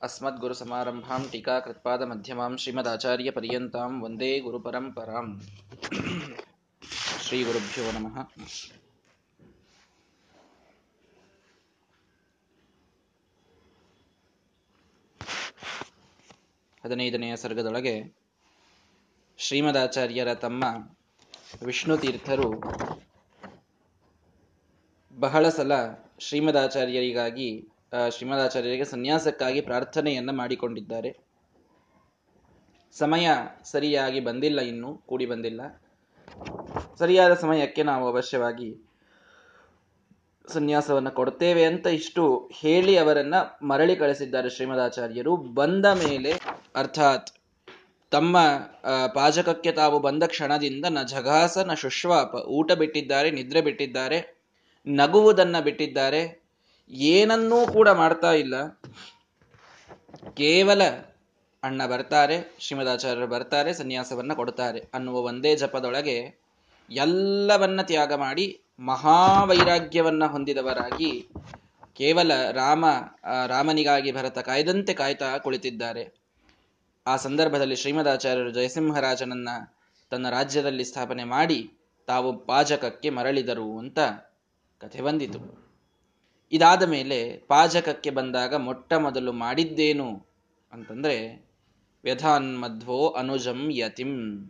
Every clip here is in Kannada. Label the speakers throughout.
Speaker 1: अस्मद्गुरुसमारम्भां टीकाकृत्पादमध्यमां श्रीमदाचार्यपर्यन्तां वन्दे गुरुपरम्पराम् ಶ್ರೀಗುರುಭ್ಯೋ ನಮಃ ಹದಿನೈದನೆಯ ಸರ್ಗದೊಳಗೆ ಶ್ರೀಮದಾಚಾರ್ಯರ ತಮ್ಮ ವಿಷ್ಣು ತೀರ್ಥರು ಬಹಳ ಸಲ ಶ್ರೀಮದಾಚಾರ್ಯರಿಗಾಗಿ ಶ್ರೀಮದಾಚಾರ್ಯರಿಗೆ ಸನ್ಯಾಸಕ್ಕಾಗಿ ಪ್ರಾರ್ಥನೆಯನ್ನ ಮಾಡಿಕೊಂಡಿದ್ದಾರೆ. ಸಮಯ ಸರಿಯಾಗಿ ಬಂದಿಲ್ಲ ಇನ್ನು, ಕೂಡಿ ಬಂದಿಲ್ಲ. ಸರಿಯಾದ ಸಮಯಕ್ಕೆ ನಾವು ಅವಶ್ಯವಾಗಿ ಸನ್ಯಾಸವನ್ನು ಕೊಡ್ತೇವೆ ಅಂತ ಇಷ್ಟು ಹೇಳಿ ಅವರನ್ನ ಮರಳಿ ಕಳಿಸಿದ್ದಾರೆ ಶ್ರೀಮದಾಚಾರ್ಯರು. ಬಂದ ಮೇಲೆ, ಅರ್ಥಾತ್ ತಮ್ಮ ಪಾಜಕಕ್ಕೆ ತಾವು ಬಂದ ಕ್ಷಣದಿಂದ ನ ಜಘಾಸ ನ ಶುಶ್ವಾಪ, ಊಟ ಬಿಟ್ಟಿದ್ದಾರೆ, ನಿದ್ರೆ ಬಿಟ್ಟಿದ್ದಾರೆ, ನಗುವುದನ್ನ ಬಿಟ್ಟಿದ್ದಾರೆ ಏನನ್ನೂ ಕೂಡ ಮಾಡ್ತಾ ಇಲ್ಲ. ಕೇವಲ ಅಣ್ಣ ಬರ್ತಾರೆ, ಶ್ರೀಮದಾಚಾರ್ಯರು ಬರ್ತಾರೆ, ಸನ್ಯಾಸವನ್ನ ಕೊಡ್ತಾರೆ ಅನ್ನುವ ಒಂದೇ ಜಪದೊಳಗೆ ಎಲ್ಲವನ್ನ ತ್ಯಾಗ ಮಾಡಿ ಮಹಾವೈರಾಗ್ಯವನ್ನ ಹೊಂದಿದವರಾಗಿ ಕೇವಲ ರಾಮ ರಾಮನಿಗಾಗಿ ಭರತ ಕಾಯ್ದಂತೆ ಕಾಯ್ತಾ ಕುಳಿತಿದ್ದಾರೆ. ಆ ಸಂದರ್ಭದಲ್ಲಿ ಶ್ರೀಮದಾಚಾರ್ಯರು ಜಯಸಿಂಹರಾಜನನ್ನ ತನ್ನ ರಾಜ್ಯದಲ್ಲಿ ಸ್ಥಾಪನೆ ಮಾಡಿ ತಾವು ಪಾಜಕಕ್ಕೆ ಮರಳಿದರು ಅಂತ ಕಥೆ ಬಂದಿತು. ಇದಾದ ಮೇಲೆ ಪಾಜಕಕ್ಕೆ ಬಂದಾಗ ಮೊಟ್ಟ ಮೊದಲು ಮಾಡಿದ್ದೇನು ಅಂತಂದ್ರೆ ವ್ಯಥಾನ್ಮಧ್ವೋ ಅನುಜಂ ಯತಿಂ.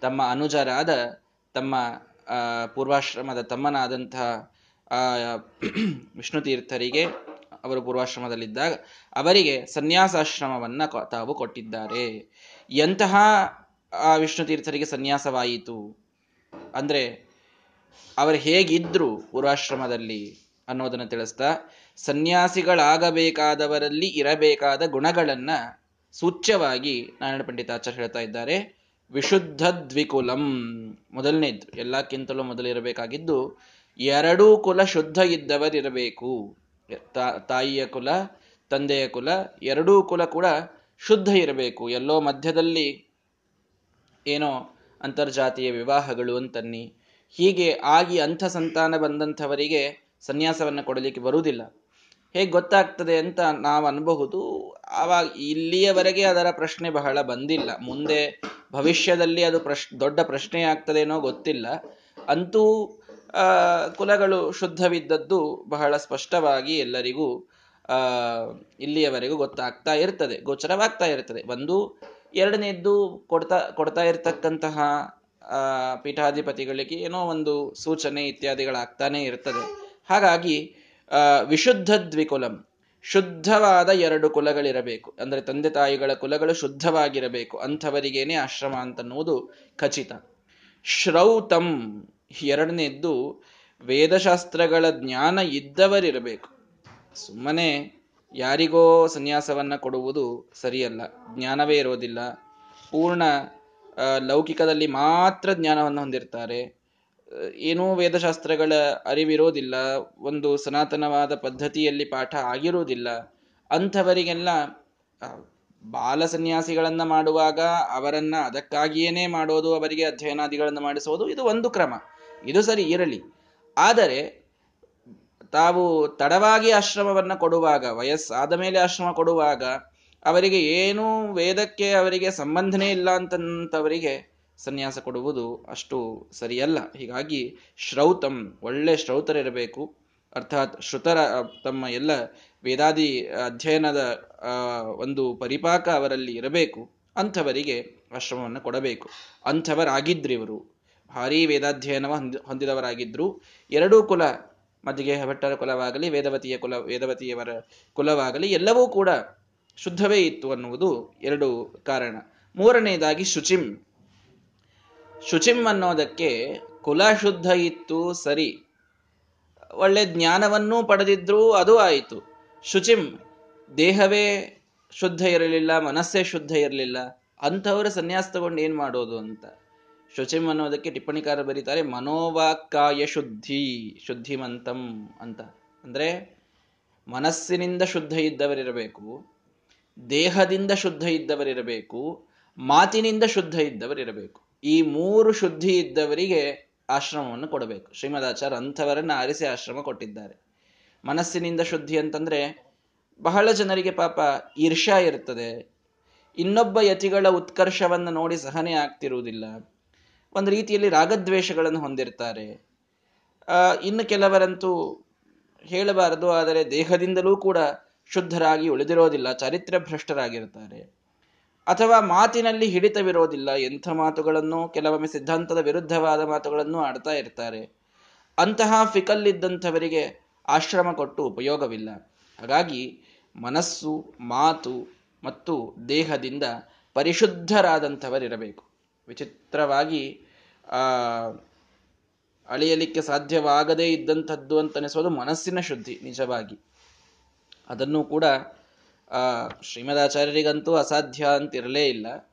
Speaker 1: ತಮ್ಮ ಅನುಜರಾದ ತಮ್ಮ ಪೂರ್ವಾಶ್ರಮದ ತಮ್ಮನಾದಂತಹ ವಿಷ್ಣು ತೀರ್ಥರಿಗೆ ಅವರು ಪೂರ್ವಾಶ್ರಮದಲ್ಲಿದ್ದಾಗ ಅವರಿಗೆ ಸನ್ಯಾಸಾಶ್ರಮವನ್ನ ತಾವು ಕೊಟ್ಟಿದ್ದಾರೆ. ಎಂತಹ, ಆ ವಿಷ್ಣು ತೀರ್ಥರಿಗೆ ಸನ್ಯಾಸವಾಯಿತು? ಅಂದ್ರೆ, ಅವರು ಹೇಗಿದ್ರು ಪೂರ್ವಾಶ್ರಮದಲ್ಲಿ? ಅನ್ನೋದನ್ನು ತಿಳಿಸ್ತಾ ಸನ್ಯಾಸಿಗಳಾಗಬೇಕಾದವರಲ್ಲಿ ಇರಬೇಕಾದ ಗುಣಗಳನ್ನ ಸೂಚ್ಯವಾಗಿ ನಾರಾಯಣ ಪಂಡಿತಾಚಾರ್ಯ ಹೇಳ್ತಾ ಇದ್ದಾರೆ. ವಿಶುದ್ಧ ದ್ವಿಕುಲಂ ಮೊದಲನೇದ್ದು ಎಲ್ಲಕ್ಕಿಂತಲೂ ಮೊದಲಿರಬೇಕಾಗಿದ್ದು ಎರಡೂ ಕುಲ ಶುದ್ಧ ಇದ್ದವರಿರಬೇಕು ತಾಯಿಯ ಕುಲ, ತಂದೆಯ ಕುಲ, ಎರಡೂ ಕುಲ ಕೂಡ ಶುದ್ಧ ಇರಬೇಕು. ಎಲ್ಲೋ ಮಧ್ಯದಲ್ಲಿ ಏನೋ ಅಂತರ್ಜಾತಿಯ ವಿವಾಹಗಳು ಅಂತನ್ನಿ. ಹೀಗೆ ಆಗಿ ಅಂಥ ಸಂತಾನ ಬಂದಂಥವರಿಗೆ ಸನ್ಯಾಸವನ್ನು ಕೊಡಲಿಕ್ಕೆ ಬರುವುದಿಲ್ಲ. ಹೇಗೆ ಗೊತ್ತಾಗ್ತದೆ ಅಂತ ನಾವು ಅನ್ಬಹುದು. ಆವಾಗ ಇಲ್ಲಿಯವರೆಗೆ ಅದರ ಪ್ರಶ್ನೆ ಬಹಳ ಬಂದಿಲ್ಲ. ಮುಂದೆ ಭವಿಷ್ಯದಲ್ಲಿ ಅದು ಪ್ರಶ್, ದೊಡ್ಡ ಪ್ರಶ್ನೆ ಆಗ್ತದೇನೋ ಗೊತ್ತಿಲ್ಲ. ಅಂತೂ ಕುಲಗಳು ಶುದ್ಧವಿದ್ದದ್ದು ಬಹಳ ಸ್ಪಷ್ಟವಾಗಿ ಎಲ್ಲರಿಗೂ ಇಲ್ಲಿಯವರೆಗೂ ಗೊತ್ತಾಗ್ತಾ ಇರ್ತದೆ, ಗೋಚರವಾಗ್ತಾ ಇರ್ತದೆ. ಒಂದು, ಎರಡನೇದ್ದು ಕೊಡ್ತಾ ಕೊಡ್ತಾ ಇರ್ತಕ್ಕಂತಹ ಪೀಠಾಧಿಪತಿಗಳಿಗೆ ಏನೋ ಒಂದು ಸೂಚನೆ ಇತ್ಯಾದಿಗಳಾಗ್ತಾನೆ ಇರ್ತದೆ. ಹಾಗಾಗಿ ವಿಶುದ್ಧ ದ್ವಿಕುಲಂ, ಶುದ್ಧವಾದ ಎರಡು ಕುಲಗಳಿರಬೇಕು. ಅಂದರೆ ತಂದೆ ತಾಯಿಗಳ ಕುಲಗಳು ಶುದ್ಧವಾಗಿರಬೇಕು. ಅಂಥವರಿಗೇನೆ ಆಶ್ರಮ ಅಂತನ್ನುವುದು ಖಚಿತ. ಶ್ರೌತಂ ಎರಡನೇದ್ದು, ವೇದಶಾಸ್ತ್ರಗಳ ಜ್ಞಾನ ಇದ್ದವರಿರಬೇಕು. ಸುಮ್ಮನೆ ಯಾರಿಗೋ ಸನ್ಯಾಸವನ್ನ ಕೊಡುವುದು ಸರಿಯಲ್ಲ. ಜ್ಞಾನವೇ ಇರೋದಿಲ್ಲ. ಪೂರ್ಣ ಲೌಕಿಕದಲ್ಲಿ ಮಾತ್ರ ಜ್ಞಾನವನ್ನು ಹೊಂದಿರ್ತಾರೆ. ಏನೂ ವೇದಶಾಸ್ತ್ರಗಳ ಅರಿವಿರೋದಿಲ್ಲ, ಒಂದು ಸನಾತನವಾದ ಪದ್ಧತಿಯಲ್ಲಿ ಪಾಠ ಆಗಿರುವುದಿಲ್ಲ ಅಂಥವರಿಗೆಲ್ಲ ಬಾಲ ಸನ್ಯಾಸಿಗಳನ್ನ ಮಾಡುವಾಗ ಅವರನ್ನ ಅದಕ್ಕಾಗಿಯೇನೇ ಮಾಡೋದು, ಅವರಿಗೆ ಅಧ್ಯಯನಾದಿಗಳನ್ನು ಮಾಡಿಸೋದು, ಇದು ಒಂದು ಕ್ರಮ. ಇದು ಸರಿ ಇರಲಿ. ಆದರೆ, ತಾವು ತಡವಾಗಿ ಆಶ್ರಮವನ್ನ ಕೊಡುವಾಗ, ವಯಸ್ಸಾದ ಮೇಲೆ ಆಶ್ರಮ ಕೊಡುವಾಗ, ಅವರಿಗೆ ಏನೂ ವೇದಕ್ಕೆ ಅವರಿಗೆ ಸಂಬಂಧನೇ ಇಲ್ಲ ಅಂತಂತವರಿಗೆ ಸನ್ಯಾಸ ಕೊಡುವುದು ಅಷ್ಟು ಸರಿಯಲ್ಲ. ಹೀಗಾಗಿ ಶ್ರೌತಂ, ಒಳ್ಳೆ ಶ್ರೌತರಿರಬೇಕು. ಅರ್ಥಾತ್ ಶ್ರುತರ ತಮ್ಮ ಎಲ್ಲ ವೇದಾದಿ ಅಧ್ಯಯನದ ಒಂದು ಪರಿಪಾಕ ಅವರಲ್ಲಿ ಇರಬೇಕು. ಅಂಥವರಿಗೆ ಆಶ್ರಮವನ್ನು ಕೊಡಬೇಕು. ಅಂಥವರಾಗಿದ್ರು ಇವರು. ಭಾರೀ ವೇದಾಧ್ಯಯನವ ಹೊಂದಿದವರಾಗಿದ್ದರು ಎರಡೂ ಕುಲ ಮಧ್ಯೆ ಭಟ್ಟರ ಕುಲವಾಗಲಿ, ವೇದವತಿಯ ಕುಲ, ವೇದವತಿಯವರ ಕುಲವಾಗಲಿ, ಎಲ್ಲವೂ ಕೂಡ ಶುದ್ಧವೇ ಇತ್ತು ಅನ್ನುವುದು ಎರಡು ಕಾರಣ. ಮೂರನೆಯದಾಗಿ ಶುಚಿಂ. ಶುಚಿಂ ಅನ್ನೋದಕ್ಕೆ ಕುಲ ಶುದ್ಧ ಇತ್ತು ಸರಿ. ಒಳ್ಳೆ ಜ್ಞಾನವನ್ನೂ ಪಡೆದಿದ್ರು ಅದು ಆಯಿತು. ಶುಚಿಂ, ದೇಹವೇ ಶುದ್ಧ ಇರಲಿಲ್ಲ, ಮನಸ್ಸೇ ಶುದ್ಧ ಇರಲಿಲ್ಲ. ಅಂಥವರು ಸನ್ಯಾಸ ತಗೊಂಡು ಏನು ಮಾಡೋದು ಅಂತ? ಶುಚಿಂ ಅನ್ನೋದಕ್ಕೆ ಟಿಪ್ಪಣಿಕಾರ ಬರೀತಾರೆ, ಮನೋವಾಕ್ಕಾಯ ಶುದ್ಧಿ, ಶುದ್ಧಿಮಂತಂ ಅಂತ. ಅಂದ್ರೆ ಮನಸ್ಸಿನಿಂದ ಶುದ್ಧ ಇದ್ದವರಿರಬೇಕು, ದೇಹದಿಂದ ಶುದ್ಧ ಇದ್ದವರಿರಬೇಕು, ಮಾತಿನಿಂದ ಶುದ್ಧ ಇದ್ದವರಿರಬೇಕು. ಈ ಮೂರು ಶುದ್ಧಿ ಇದ್ದವರಿಗೆ ಆಶ್ರಮವನ್ನು ಕೊಡಬೇಕು. ಶ್ರೀಮದಾಚಾರ್ಯ ಅಂಥವರನ್ನ ಆರಿಸಿ ಆಶ್ರಮ ಕೊಟ್ಟಿದ್ದಾರೆ. ಮನಸ್ಸಿನಿಂದ ಶುದ್ಧಿ ಅಂತಂದ್ರೆ ಬಹಳ ಜನರಿಗೆ ಪಾಪ ಈರ್ಷ್ಯಾ ಇರ್ತದೆ. ಇನ್ನೊಬ್ಬ ಯತಿಗಳ ಉತ್ಕರ್ಷವನ್ನು ನೋಡಿ ಸಹನೆ ಆಗ್ತಿರುವುದಿಲ್ಲ. ಒಂದು ರೀತಿಯಲ್ಲಿ ರಾಗದ್ವೇಷಗಳನ್ನು ಹೊಂದಿರ್ತಾರೆ. ಇನ್ನು ಕೆಲವರಂತೂ ಹೇಳಬಾರದು, ಆದರೆ ದೇಹದಿಂದಲೂ ಕೂಡ ಶುದ್ಧರಾಗಿ ಉಳಿದಿರೋದಿಲ್ಲ ಚಾರಿತ್ರ್ಯ ಭ್ರಷ್ಟರಾಗಿರ್ತಾರೆ ಅಥವಾ ಮಾತಿನಲ್ಲಿ ಹಿಡಿತವಿರೋದಿಲ್ಲ. ಎಂಥ ಮಾತುಗಳನ್ನು ಕೆಲವೊಮ್ಮೆ ಸಿದ್ಧಾಂತದ ವಿರುದ್ಧವಾದ ಮಾತುಗಳನ್ನು ಆಡ್ತಾ ಇರ್ತಾರೆ. ಅಂತಹ ಫಿಕಲ್ಲಿದ್ದಂಥವರಿಗೆ ಆಶ್ರಮ ಕೊಟ್ಟು ಉಪಯೋಗವಿಲ್ಲ. ಹಾಗಾಗಿ ಮನಸ್ಸು, ಮಾತು ಮತ್ತು ದೇಹದಿಂದ ಪರಿಶುದ್ಧರಾದಂಥವರಿರಬೇಕು. ವಿಚಿತ್ರವಾಗಿ ಅಳೆಯಲಿಕ್ಕೆ ಸಾಧ್ಯವಾಗದೇ ಇದ್ದಂಥದ್ದು ಅಂತನಿಸೋದು ಮನಸ್ಸಿನ ಶುದ್ಧಿ, ನಿಜವಾಗಿ. ಅದನ್ನು ಕೂಡ ಆ, ಶ್ರೀಮದಾಚಾರ್ಯರಿಗಂತೂ ಅಸಾಧ್ಯ ಅಂತಿರಲೇ ಇಲ್ಲ.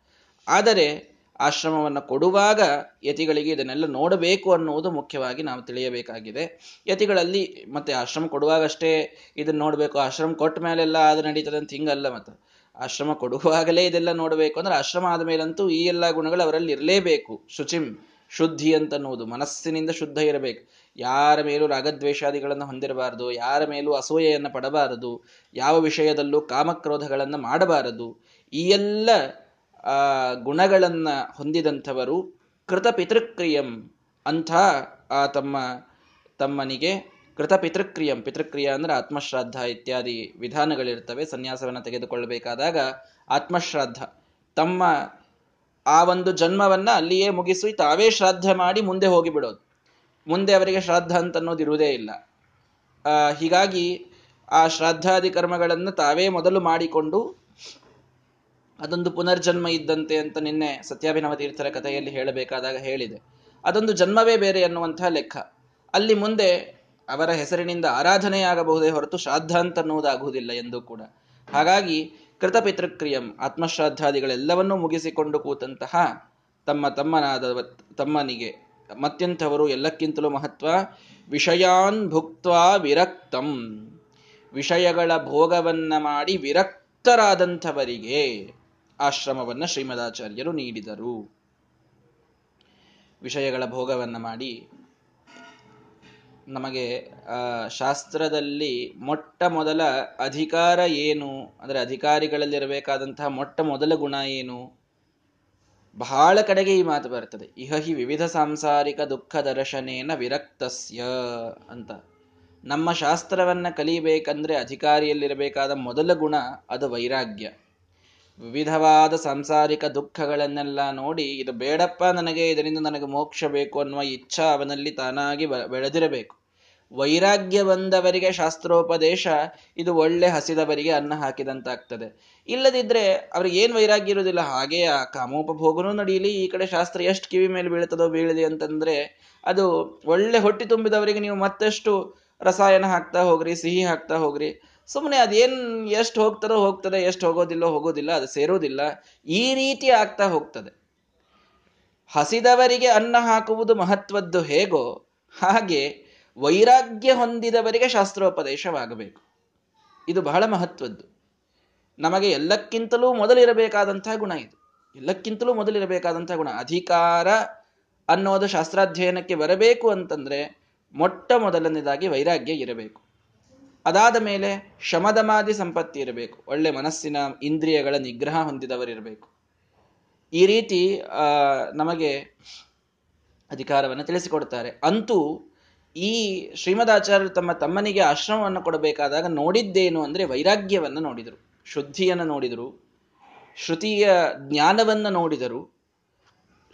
Speaker 1: ಆದರೆ ಆಶ್ರಮವನ್ನು ಕೊಡುವಾಗ ಯತಿಗಳಿಗೆ ಇದನ್ನೆಲ್ಲ ನೋಡಬೇಕು ಅನ್ನುವುದು ಮುಖ್ಯವಾಗಿ ನಾವು ತಿಳಿಯಬೇಕಾಗಿದೆ. ಯತಿಗಳಲ್ಲಿ ಮತ್ತೆ ಆಶ್ರಮ ಕೊಡುವಾಗಷ್ಟೇ ಇದನ್ನ ನೋಡಬೇಕು. ಆಶ್ರಮ ಕೊಟ್ಟ ಮೇಲೆಲ್ಲ ಅದು ನಡೀತದೆ ಅಂತ ಹಿಂಗಲ್ಲ ಮತ್ತು. ಆಶ್ರಮ ಕೊಡುವಾಗಲೇ ಇದೆಲ್ಲ ನೋಡಬೇಕು ಅಂದ್ರೆ ಆಶ್ರಮ ಆದ ಮೇಲಂತೂ ಈ ಎಲ್ಲ ಗುಣಗಳು ಅವರಲ್ಲಿ ಇರಲೇಬೇಕು ಶುಚಿಂ, ಶುದ್ಧಿ ಅಂತನ್ನುವುದು ಮನಸ್ಸಿನಿಂದ ಶುದ್ಧ ಇರಬೇಕು. ಯಾರ ಮೇಲೂ ರಾಗದ್ವೇಷಾದಿಗಳನ್ನು ಹೊಂದಿರಬಾರದು, ಯಾರ ಮೇಲೂ ಅಸೂಯೆಯನ್ನು ಪಡಬಾರದು, ಯಾವ ವಿಷಯದಲ್ಲೂ ಕಾಮಕ್ರೋಧಗಳನ್ನು ಮಾಡಬಾರದು. ಈ ಎಲ್ಲ ಗುಣಗಳನ್ನು ಹೊಂದಿದಂಥವರು ಕೃತ ಪಿತೃಕ್ರಿಯಂ ಅಂಥ, ಆ, ತಮ್ಮ, ತಮ್ಮನಿಗೆ ಕೃತ ಪಿತೃಕ್ರಿಯಂ ಪಿತೃಕ್ರಿಯ ಅಂದ್ರೆ ಆತ್ಮಶ್ರಾದ್ದ ಇತ್ಯಾದಿ ವಿಧಾನಗಳಿರ್ತವೆ. ಸನ್ಯಾಸವನ್ನು ತೆಗೆದುಕೊಳ್ಳಬೇಕಾದಾಗ ಆತ್ಮಶ್ರಾದ್ದ ತಮ್ಮ, ಆ ಒಂದು ಜನ್ಮವನ್ನ ಅಲ್ಲಿಯೇ ಮುಗಿಸಿ ತಾವೇ ಶ್ರಾದ್ದ ಮಾಡಿ ಮುಂದೆ ಹೋಗಿಬಿಡೋದು. ಮುಂದೆ ಅವರಿಗೆ ಶ್ರಾದ್ದ ಅಂತ ಅನ್ನೋದು ಇರುವುದೇ ಇಲ್ಲ. ಹೀಗಾಗಿ ಆ ಶ್ರಾದ್ದಾದಿ ಕರ್ಮಗಳನ್ನು ತಾವೇ ಮೊದಲು ಮಾಡಿಕೊಂಡು ಅದೊಂದು ಪುನರ್ಜನ್ಮ ಇದ್ದಂತೆ ಅಂತ ನಿನ್ನೆ ಸತ್ಯಾಭಿನವ ತೀರ್ಥರ ಕಥೆಯಲ್ಲಿ ಹೇಳಬೇಕಾದಾಗ ಹೇಳಿದೆ. ಅದೊಂದು ಜನ್ಮವೇ ಬೇರೆ ಅನ್ನುವಂತಹ ಲೆಕ್ಕ. ಅಲ್ಲಿ ಮುಂದೆ ಅವರ ಹೆಸರಿನಿಂದ ಆರಾಧನೆಯಾಗಬಹುದೇ ಹೊರತು ಶ್ರಾದ್ದ ಅಂತ ಅನ್ನುವುದಾಗುವುದಿಲ್ಲ ಎಂದು ಕೂಡ. ಹಾಗಾಗಿ ಕೃತಪಿತೃಕ್ರಿಯಂ ಆತ್ಮಶ್ರಾದ್ದಾದಿಗಳೆಲ್ಲವನ್ನೂ ಮುಗಿಸಿಕೊಂಡು ಕೂತಂತಹ ತಮ್ಮ ತಮ್ಮನಾದ ತಮ್ಮನಿಗೆ ಮತ್ತೆಂಥವರು ಎಲ್ಲಕ್ಕಿಂತಲೂ ಮಹತ್ವ ವಿಷಯಾನ್ ಭುಕ್ತ ವಿರಕ್ತಂ. ವಿಷಯಗಳ ಭೋಗವನ್ನ ಮಾಡಿ ವಿರಕ್ತರಾದಂಥವರಿಗೆ ಆಶ್ರಮವನ್ನ ಶ್ರೀಮದಾಚಾರ್ಯರು ನೀಡಿದರು. ವಿಷಯಗಳ ಭೋಗವನ್ನ ಮಾಡಿ ನಮಗೆ ಶಾಸ್ತ್ರದಲ್ಲಿ ಮೊಟ್ಟ ಮೊದಲ ಅಧಿಕಾರ ಏನು? ಅಂದ್ರೆ ಅಧಿಕಾರಿಗಳಲ್ಲಿರಬೇಕಾದಂತಹ ಮೊಟ್ಟ ಮೊದಲ ಗುಣ ಏನು? ಬಹಳ ಕಡೆಗೆ ಈ ಮಾತು ಬರ್ತದೆ ಇಹ ಹಿ ವಿವಿಧ ಸಾಂಸಾರಿಕ ದುಃಖ ದರ್ಶನೇನ ವಿರಕ್ತಸ್ಯ ಅಂತ. ನಮ್ಮ ಶಾಸ್ತ್ರವನ್ನ ಕಲಿಬೇಕಂದ್ರೆ ಅಧಿಕಾರಿಯಲ್ಲಿರಬೇಕಾದ ಮೊದಲ ಗುಣ ಅದು ವೈರಾಗ್ಯ. ವಿವಿಧವಾದ ಸಾಂಸಾರಿಕ ದುಃಖಗಳನ್ನೆಲ್ಲ ನೋಡಿ, ಇದು ಬೇಡಪ್ಪ ನನಗೆ, ಇದರಿಂದ ನನಗೆ ಮೋಕ್ಷ ಬೇಕು ಅನ್ನುವ ಇಚ್ಛಾ ಅವನಲ್ಲಿ ತಾನಾಗಿ ಬೆಳೆದಿರಬೇಕು. ವೈರಾಗ್ಯ ಬಂದವರಿಗೆ ಶಾಸ್ತ್ರೋಪದೇಶ, ಇದು ಒಳ್ಳೆ ಹಸಿದವರಿಗೆ ಅನ್ನ ಹಾಕಿದಂತಾಗ್ತದೆ. ಇಲ್ಲದಿದ್ರೆ ಅವ್ರಿಗೆ ಏನ್ ವೈರಾಗ್ಯ ಇರುವುದಿಲ್ಲ, ಹಾಗೆ ಆ ಕಾಮೋಪಭೋಗನೂ ನಡೀಲಿ. ಈ ಕಡೆ ಶಾಸ್ತ್ರ ಎಷ್ಟು ಕಿವಿ ಮೇಲೆ ಬೀಳ್ತದೋ ಬೀಳಿದೆ ಅಂತಂದ್ರೆ ಅದು ಒಳ್ಳೆ ಹೊಟ್ಟಿ ತುಂಬಿದವರಿಗೆ ನೀವು ಮತ್ತಷ್ಟು ರಸಾಯನ ಹಾಕ್ತಾ ಹೋಗ್ರಿ, ಸಿಹಿ ಹಾಕ್ತಾ ಹೋಗ್ರಿ. ಸುಮ್ಮನೆ ಅದೇನ್ ಎಷ್ಟು ಹೋಗ್ತಾರೋ ಹೋಗ್ತದೆ, ಎಷ್ಟು ಹೋಗೋದಿಲ್ಲೋ ಹೋಗೋದಿಲ್ಲ, ಅದು ಸೇರೋದಿಲ್ಲ. ಈ ರೀತಿ ಆಗ್ತಾ ಹೋಗ್ತದೆ. ಹಸಿದವರಿಗೆ ಅನ್ನ ಹಾಕುವುದು ಮಹತ್ವದ್ದು ಹೇಗೋ ಹಾಗೆ ವೈರಾಗ್ಯ ಹೊಂದಿದವರಿಗೆ ಶಾಸ್ತ್ರೋಪದೇಶವಾಗಬೇಕು. ಇದು ಬಹಳ ಮಹತ್ವದ್ದು. ನಮಗೆ ಎಲ್ಲಕ್ಕಿಂತಲೂ ಮೊದಲಿರಬೇಕಾದಂತಹ ಗುಣ ಇದು. ಎಲ್ಲಕ್ಕಿಂತಲೂ ಮೊದಲಿರಬೇಕಾದಂತಹ ಗುಣ. ಅಧಿಕಾರ ಅನ್ನೋದು ಶಾಸ್ತ್ರಾಧ್ಯಯನಕ್ಕೆ ಬರಬೇಕು ಅಂತಂದ್ರೆ ಮೊಟ್ಟ ಮೊದಲನೇದಾಗಿ ವೈರಾಗ್ಯ ಇರಬೇಕು. ಅದಾದ ಮೇಲೆ ಶಮದಮಾದಿ ಸಂಪತ್ತಿ ಇರಬೇಕು. ಒಳ್ಳೆ ಮನಸ್ಸಿನ ಇಂದ್ರಿಯಗಳ ನಿಗ್ರಹ ಹೊಂದಿದವರಿರಬೇಕು. ಈ ರೀತಿ ನಮಗೆ ಅಧಿಕಾರವನ್ನು ತಿಳಿಸಿಕೊಡ್ತಾರೆ. ಅಂತೂ ಈ ಶ್ರೀಮದಾಚಾರ್ಯರು ತಮ್ಮ ತಮ್ಮನಿಗೆ ಆಶ್ರಮವನ್ನು ಕೊಡಬೇಕಾದಾಗ ನೋಡಿದ್ದೇನು ಅಂದರೆ ವೈರಾಗ್ಯವನ್ನು ನೋಡಿದರು. ಶುದ್ಧಿಯನ್ನು ನೋಡಿದರು, ಶ್ರುತಿಯ ಜ್ಞಾನವನ್ನು ನೋಡಿದರು,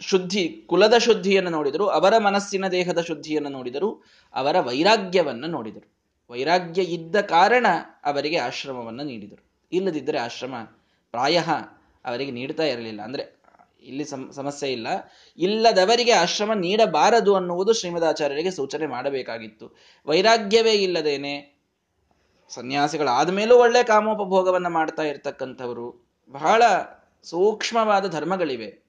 Speaker 1: ಶುದ್ಧಿ, ಕುಲದ ಶುದ್ಧಿಯನ್ನು ನೋಡಿದರು, ಅವರ ಮನಸ್ಸಿನ ದೇಹದ ಶುದ್ಧಿಯನ್ನು ನೋಡಿದರು, ಅವರ ವೈರಾಗ್ಯವನ್ನು ನೋಡಿದರು. ವೈರಾಗ್ಯ ಇದ್ದ ಕಾರಣ ಅವರಿಗೆ ಆಶ್ರಮವನ್ನು ನೀಡಿದರು. ಇಲ್ಲದಿದ್ದರೆ ಆಶ್ರಮ ಪ್ರಾಯ ಅವರಿಗೆ ನೀಡ್ತಾ ಇರಲಿಲ್ಲ. ಅಂದರೆ ಇಲ್ಲಿ ಸಮಸ್ಯೆ ಇಲ್ಲ. ಇಲ್ಲದವರಿಗೆ ಆಶ್ರಮ ನೀಡಬಾರದು ಅನ್ನುವುದು ಶ್ರೀಮದಾಚಾರ್ಯರಿಗೆ ಸೂಚನೆ ಮಾಡಬೇಕಾಗಿತ್ತು. ವೈರಾಗ್ಯವೇ ಇಲ್ಲದೇನೆ ಸನ್ಯಾಸಿಗಳಾದ ಮೇಲೂ ಒಳ್ಳೆ ಕಾಮೋಪಭೋಗವನ್ನು ಮಾಡ್ತಾ ಇರ್ತಕ್ಕಂಥವರು ಬಹಳ ಸೂಕ್ಷ್ಮವಾದ ಧರ್ಮಗಳಿವೆ.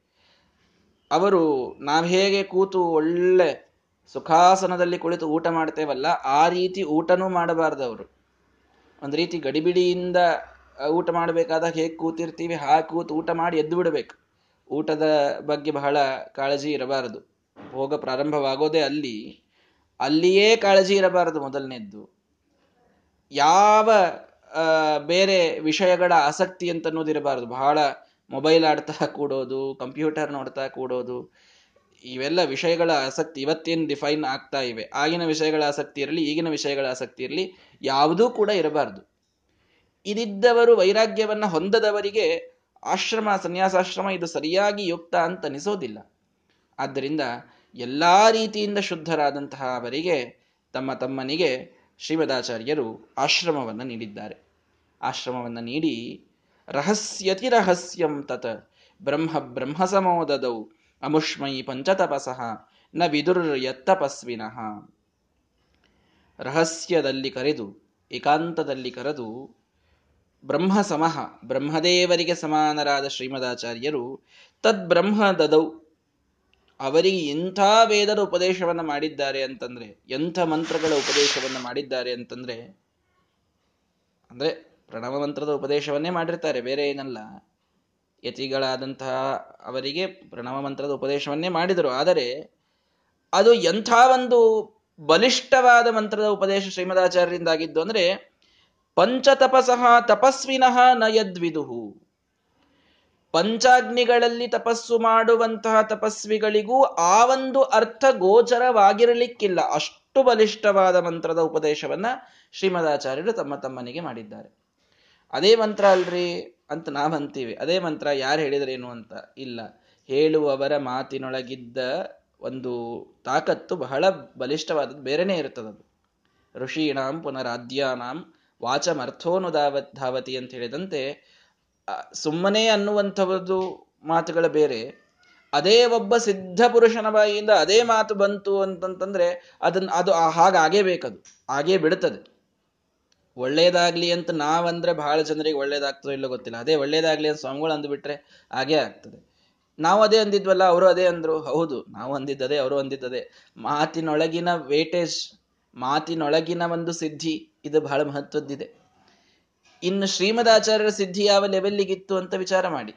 Speaker 1: ಅವರು ನಾವು ಹೇಗೆ ಕೂತು ಒಳ್ಳೆ ಸುಖಾಸನದಲ್ಲಿ ಕುಳಿತು ಊಟ ಮಾಡ್ತೇವಲ್ಲ, ಆ ರೀತಿ ಊಟನೂ ಅವರು. ಒಂದು ರೀತಿ ಗಡಿಬಿಡಿಯಿಂದ ಊಟ ಮಾಡಬೇಕಾದಾಗ ಹೇಗೆ ಕೂತಿರ್ತೀವಿ, ಹಾಗೆ ಕೂತು ಊಟ ಮಾಡಿ ಎದ್ದು ಬಿಡಬೇಕು. ಊಟದ ಬಗ್ಗೆ ಬಹಳ ಕಾಳಜಿ ಇರಬಾರದು. ಭೋಗ ಪ್ರಾರಂಭವಾಗೋದೇ ಅಲ್ಲಿ. ಅಲ್ಲಿಯೇ ಕಾಳಜಿ ಇರಬಾರದು ಮೊದಲನೇದ್ದು. ಯಾವ ಬೇರೆ ವಿಷಯಗಳ ಆಸಕ್ತಿ ಅಂತ ಅನ್ನೋದಿರಬಾರದು ಬಹಳ ಮೊಬೈಲ್ ಆಡ್ತಾ ಕೂಡೋದು, ಕಂಪ್ಯೂಟರ್ ನೋಡ್ತಾ ಕೂಡೋದು, ಇವೆಲ್ಲ ವಿಷಯಗಳ ಆಸಕ್ತಿ ಇವತ್ತೇನು ಡಿಫೈನ್ ಆಗ್ತಾ ಇವೆ. ಆಗಿನ ವಿಷಯಗಳ ಆಸಕ್ತಿ ಇರಲಿ, ಈಗಿನ ವಿಷಯಗಳ ಆಸಕ್ತಿ ಇರಲಿ, ಯಾವುದೂ ಕೂಡ ಇರಬಾರದು. ಇದಿದ್ದವರು ವೈರಾಗ್ಯವನ್ನು ಹೊಂದದವರಿಗೆ ಆಶ್ರಮ, ಸನ್ಯಾಸಾಶ್ರಮ ಇದು ಸರಿಯಾಗಿ ಯುಕ್ತ ಅಂತ ಅನಿಸೋದಿಲ್ಲ. ಆದ್ದರಿಂದ ಎಲ್ಲ ರೀತಿಯಿಂದ ಶುದ್ಧರಾದಂತಹ ಅವರಿಗೆ, ತಮ್ಮ ತಮ್ಮನಿಗೆ ಶ್ರೀಮದಾಚಾರ್ಯರು ಆಶ್ರಮವನ್ನು ನೀಡಿದ್ದಾರೆ. ಆಶ್ರಮವನ್ನು ನೀಡಿ ರಹಸ್ಯತಿ ರಹಸ್ಯಂ ತತ್ ಬ್ರಹ್ಮ ಬ್ರಹ್ಮ ಸಮೋದದೌ ಅಮುಷ್ಮೈ ಪಂಚತಪಸಃ ನ ವಿದುರ್ ಯತ್ತಪಸ್ವಿನಃ ರಹಸ್ಯದಲ್ಲಿ ಕರೆದು, ಏಕಾಂತದಲ್ಲಿ ಕರೆದು ಬ್ರಹ್ಮ ಸಮಃ ಬ್ರಹ್ಮದೇವರಿಗೆ ಸಮಾನರಾದ ಶ್ರೀಮದಾಚಾರ್ಯರು ತದ್ ಬ್ರಹ್ಮ ದದೌ ಅವರಿಗೆ ಎಂಥ ವೇದದ ಉಪದೇಶವನ್ನು ಮಾಡಿದ್ದಾರೆ ಅಂತಂದ್ರೆ, ಎಂಥ ಮಂತ್ರಗಳ ಉಪದೇಶವನ್ನು ಮಾಡಿದ್ದಾರೆ ಅಂತಂದ್ರೆ, ಅಂದ್ರೆ ಪ್ರಣವ ಮಂತ್ರದ ಉಪದೇಶವನ್ನೇ ಮಾಡಿರ್ತಾರೆ, ಬೇರೆ ಏನಲ್ಲ. ಯತಿಗಳಾದಂತಹ ಅವರಿಗೆ ಪ್ರಣವ ಮಂತ್ರದ ಉಪದೇಶವನ್ನೇ ಮಾಡಿದರು. ಆದರೆ ಅದು ಎಂಥ ಒಂದು ಬಲಿಷ್ಠವಾದ ಮಂತ್ರದ ಉಪದೇಶ ಶ್ರೀಮದಾಚಾರ್ಯರಿಂದ ಆಗಿದ್ದು ಅಂದ್ರೆ, ಪಂಚತಪಸಃ ತಪಸ್ವಿನಃ ನಯದ್ವಿದುಹು ಪಂಚಾಗ್ನಿಗಳಲ್ಲಿ ತಪಸ್ಸು ಮಾಡುವಂತಹ ತಪಸ್ವಿಗಳಿಗೂ ಆ ಒಂದು ಅರ್ಥ ಗೋಚರವಾಗಿರಲಿಕ್ಕಿಲ್ಲ. ಅಷ್ಟು ಬಲಿಷ್ಠವಾದ ಮಂತ್ರದ ಉಪದೇಶವನ್ನ ಶ್ರೀಮದಾಚಾರ್ಯರು ತಮ್ಮ ತಮ್ಮನಿಗೆ ಮಾಡಿದ್ದಾರೆ. ಅದೇ ಮಂತ್ರ ಅಲ್ರಿ ಅಂತ ನಾವಂತೀವಿ ಅದೇ ಮಂತ್ರ ಯಾರು ಹೇಳಿದ್ರೇನು ಅಂತ ಇಲ್ಲ. ಹೇಳುವವರ ಮಾತಿನೊಳಗಿದ್ದ ಒಂದು ತಾಕತ್ತು ಬಹಳ ಬಲಿಷ್ಠವಾದದ್ದು ಬೇರೆನೇ ಇರ್ತದದು ಋಷೀಣಾಂ ಪುನರಾದ್ಯಾನಾಂ ವಾಚಮರ್ಥೋನುಧಾವ ಧಾವತಿ ಅಂತ ಹೇಳಿದಂತೆ ಸುಮ್ಮನೆ ಅನ್ನುವಂಥದ್ದು ಮಾತುಗಳ ಬೇರೆ. ಅದೇ ಒಬ್ಬ ಸಿದ್ಧ ಪುರುಷನ ಬಾಯಿಯಿಂದ ಅದೇ ಮಾತು ಬಂತು ಅಂತಂತಂದ್ರೆ ಅದನ್ನ ಅದು ಹಾಗಾಗೇ ಬೇಕದು, ಹಾಗೇ ಬಿಡುತ್ತದೆ ಒಳ್ಳೇದಾಗ್ಲಿ ಅಂತ ನಾವಂದ್ರೆ ಬಹಳ ಜನರಿಗೆ ಒಳ್ಳೇದಾಗ್ತದೋ ಇಲ್ಲೋ ಗೊತ್ತಿಲ್ಲ. ಅದೇ ಒಳ್ಳೇದಾಗ್ಲಿ ಅಂತ ಸ್ವಾಮಿಗಳು ಅಂದ್ಬಿಟ್ರೆ ಹಾಗೇ ಆಗ್ತದೆ. ನಾವು ಅದೇ ಅಂದಿದ್ವಲ್ಲ, ಅವರು ಅದೇ ಅಂದ್ರು. ಹೌದು, ನಾವು ಅಂದಿದ್ದದೇ, ಅವರು ಅಂದಿದ್ದದೆ. ಮಾತಿನೊಳಗಿನ ವೇಟೇಜ್ ಮಾತಿನೊಳಗಿನ ಒಂದು ಸಿದ್ಧಿ, ಇದು ಬಹಳ ಮಹತ್ವದ್ದಿದೆ. ಇನ್ನು ಶ್ರೀಮದಾಚಾರ್ಯರ ಸಿದ್ಧಿ ಯಾವ ಲೆವೆಲ್ಲಿಗಿತ್ತು ಅಂತ ವಿಚಾರ ಮಾಡಿ.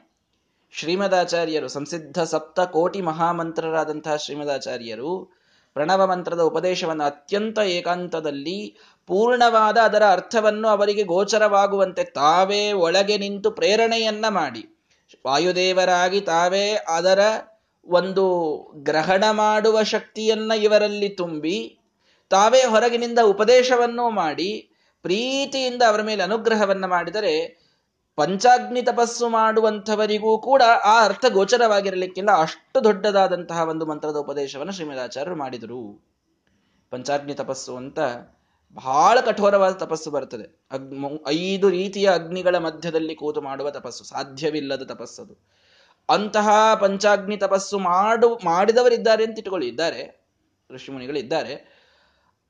Speaker 1: ಶ್ರೀಮದಾಚಾರ್ಯರು, ಸಂಸಿದ್ಧ ಸಪ್ತ ಕೋಟಿ ಮಹಾಮಂತ್ರರಾದಂತಹ ಶ್ರೀಮದಾಚಾರ್ಯರು ಪ್ರಣವ ಮಂತ್ರದ ಉಪದೇಶವನ್ನು ಅತ್ಯಂತ ಏಕಾಂತದಲ್ಲಿ ಪೂರ್ಣವಾದ ಅದರ ಅರ್ಥವನ್ನು ಅವರಿಗೆ ಗೋಚರವಾಗುವಂತೆ ತಾವೇ ಒಳಗೆ ನಿಂತು ಪ್ರೇರಣೆಯನ್ನ ಮಾಡಿ. ವಾಯುದೇವರಾಗಿ ತಾವೇ ಅದರ ಒಂದು ಗ್ರಹಣ ಮಾಡುವ ಶಕ್ತಿಯನ್ನ ಇವರಲ್ಲಿ ತುಂಬಿ ತಾವೇ ಹೊರಗಿನಿಂದ ಉಪದೇಶವನ್ನು ಮಾಡಿ ಪ್ರೀತಿಯಿಂದ ಅವರ ಮೇಲೆ ಅನುಗ್ರಹವನ್ನು ಮಾಡಿದರೆ ಪಂಚಾಗ್ನಿ ತಪಸ್ಸು ಮಾಡುವಂಥವರಿಗೂ ಕೂಡ ಆ ಅರ್ಥ ಗೋಚರವಾಗಿರಲಿಕ್ಕಿಲ್ಲ ಅಷ್ಟು ದೊಡ್ಡದಾದಂತಹ ಒಂದು ಮಂತ್ರದ ಉಪದೇಶವನ್ನು ಶ್ರೀಮದಾಚಾರ್ಯರು ಮಾಡಿದರು. ಪಂಚಾಗ್ನಿ ತಪಸ್ಸು ಅಂತ ಬಹಳ ಕಠೋರವಾದ ತಪಸ್ಸು ಬರ್ತದೆ. ಐದು ರೀತಿಯ ಅಗ್ನಿಗಳ ಮಧ್ಯದಲ್ಲಿ ಕೂತು ಮಾಡುವ ತಪಸ್ಸು. ಸಾಧ್ಯವಿಲ್ಲದ ತಪಸ್ಸದು ಅಂತಹ ಪಂಚಾಗ್ನಿ ತಪಸ್ಸು ಮಾಡು ಮಾಡಿದವರಿದ್ದಾರೆ ಅಂತ ಇಟ್ಟುಕೊಳ್ಳಿ. ಇದ್ದಾರೆ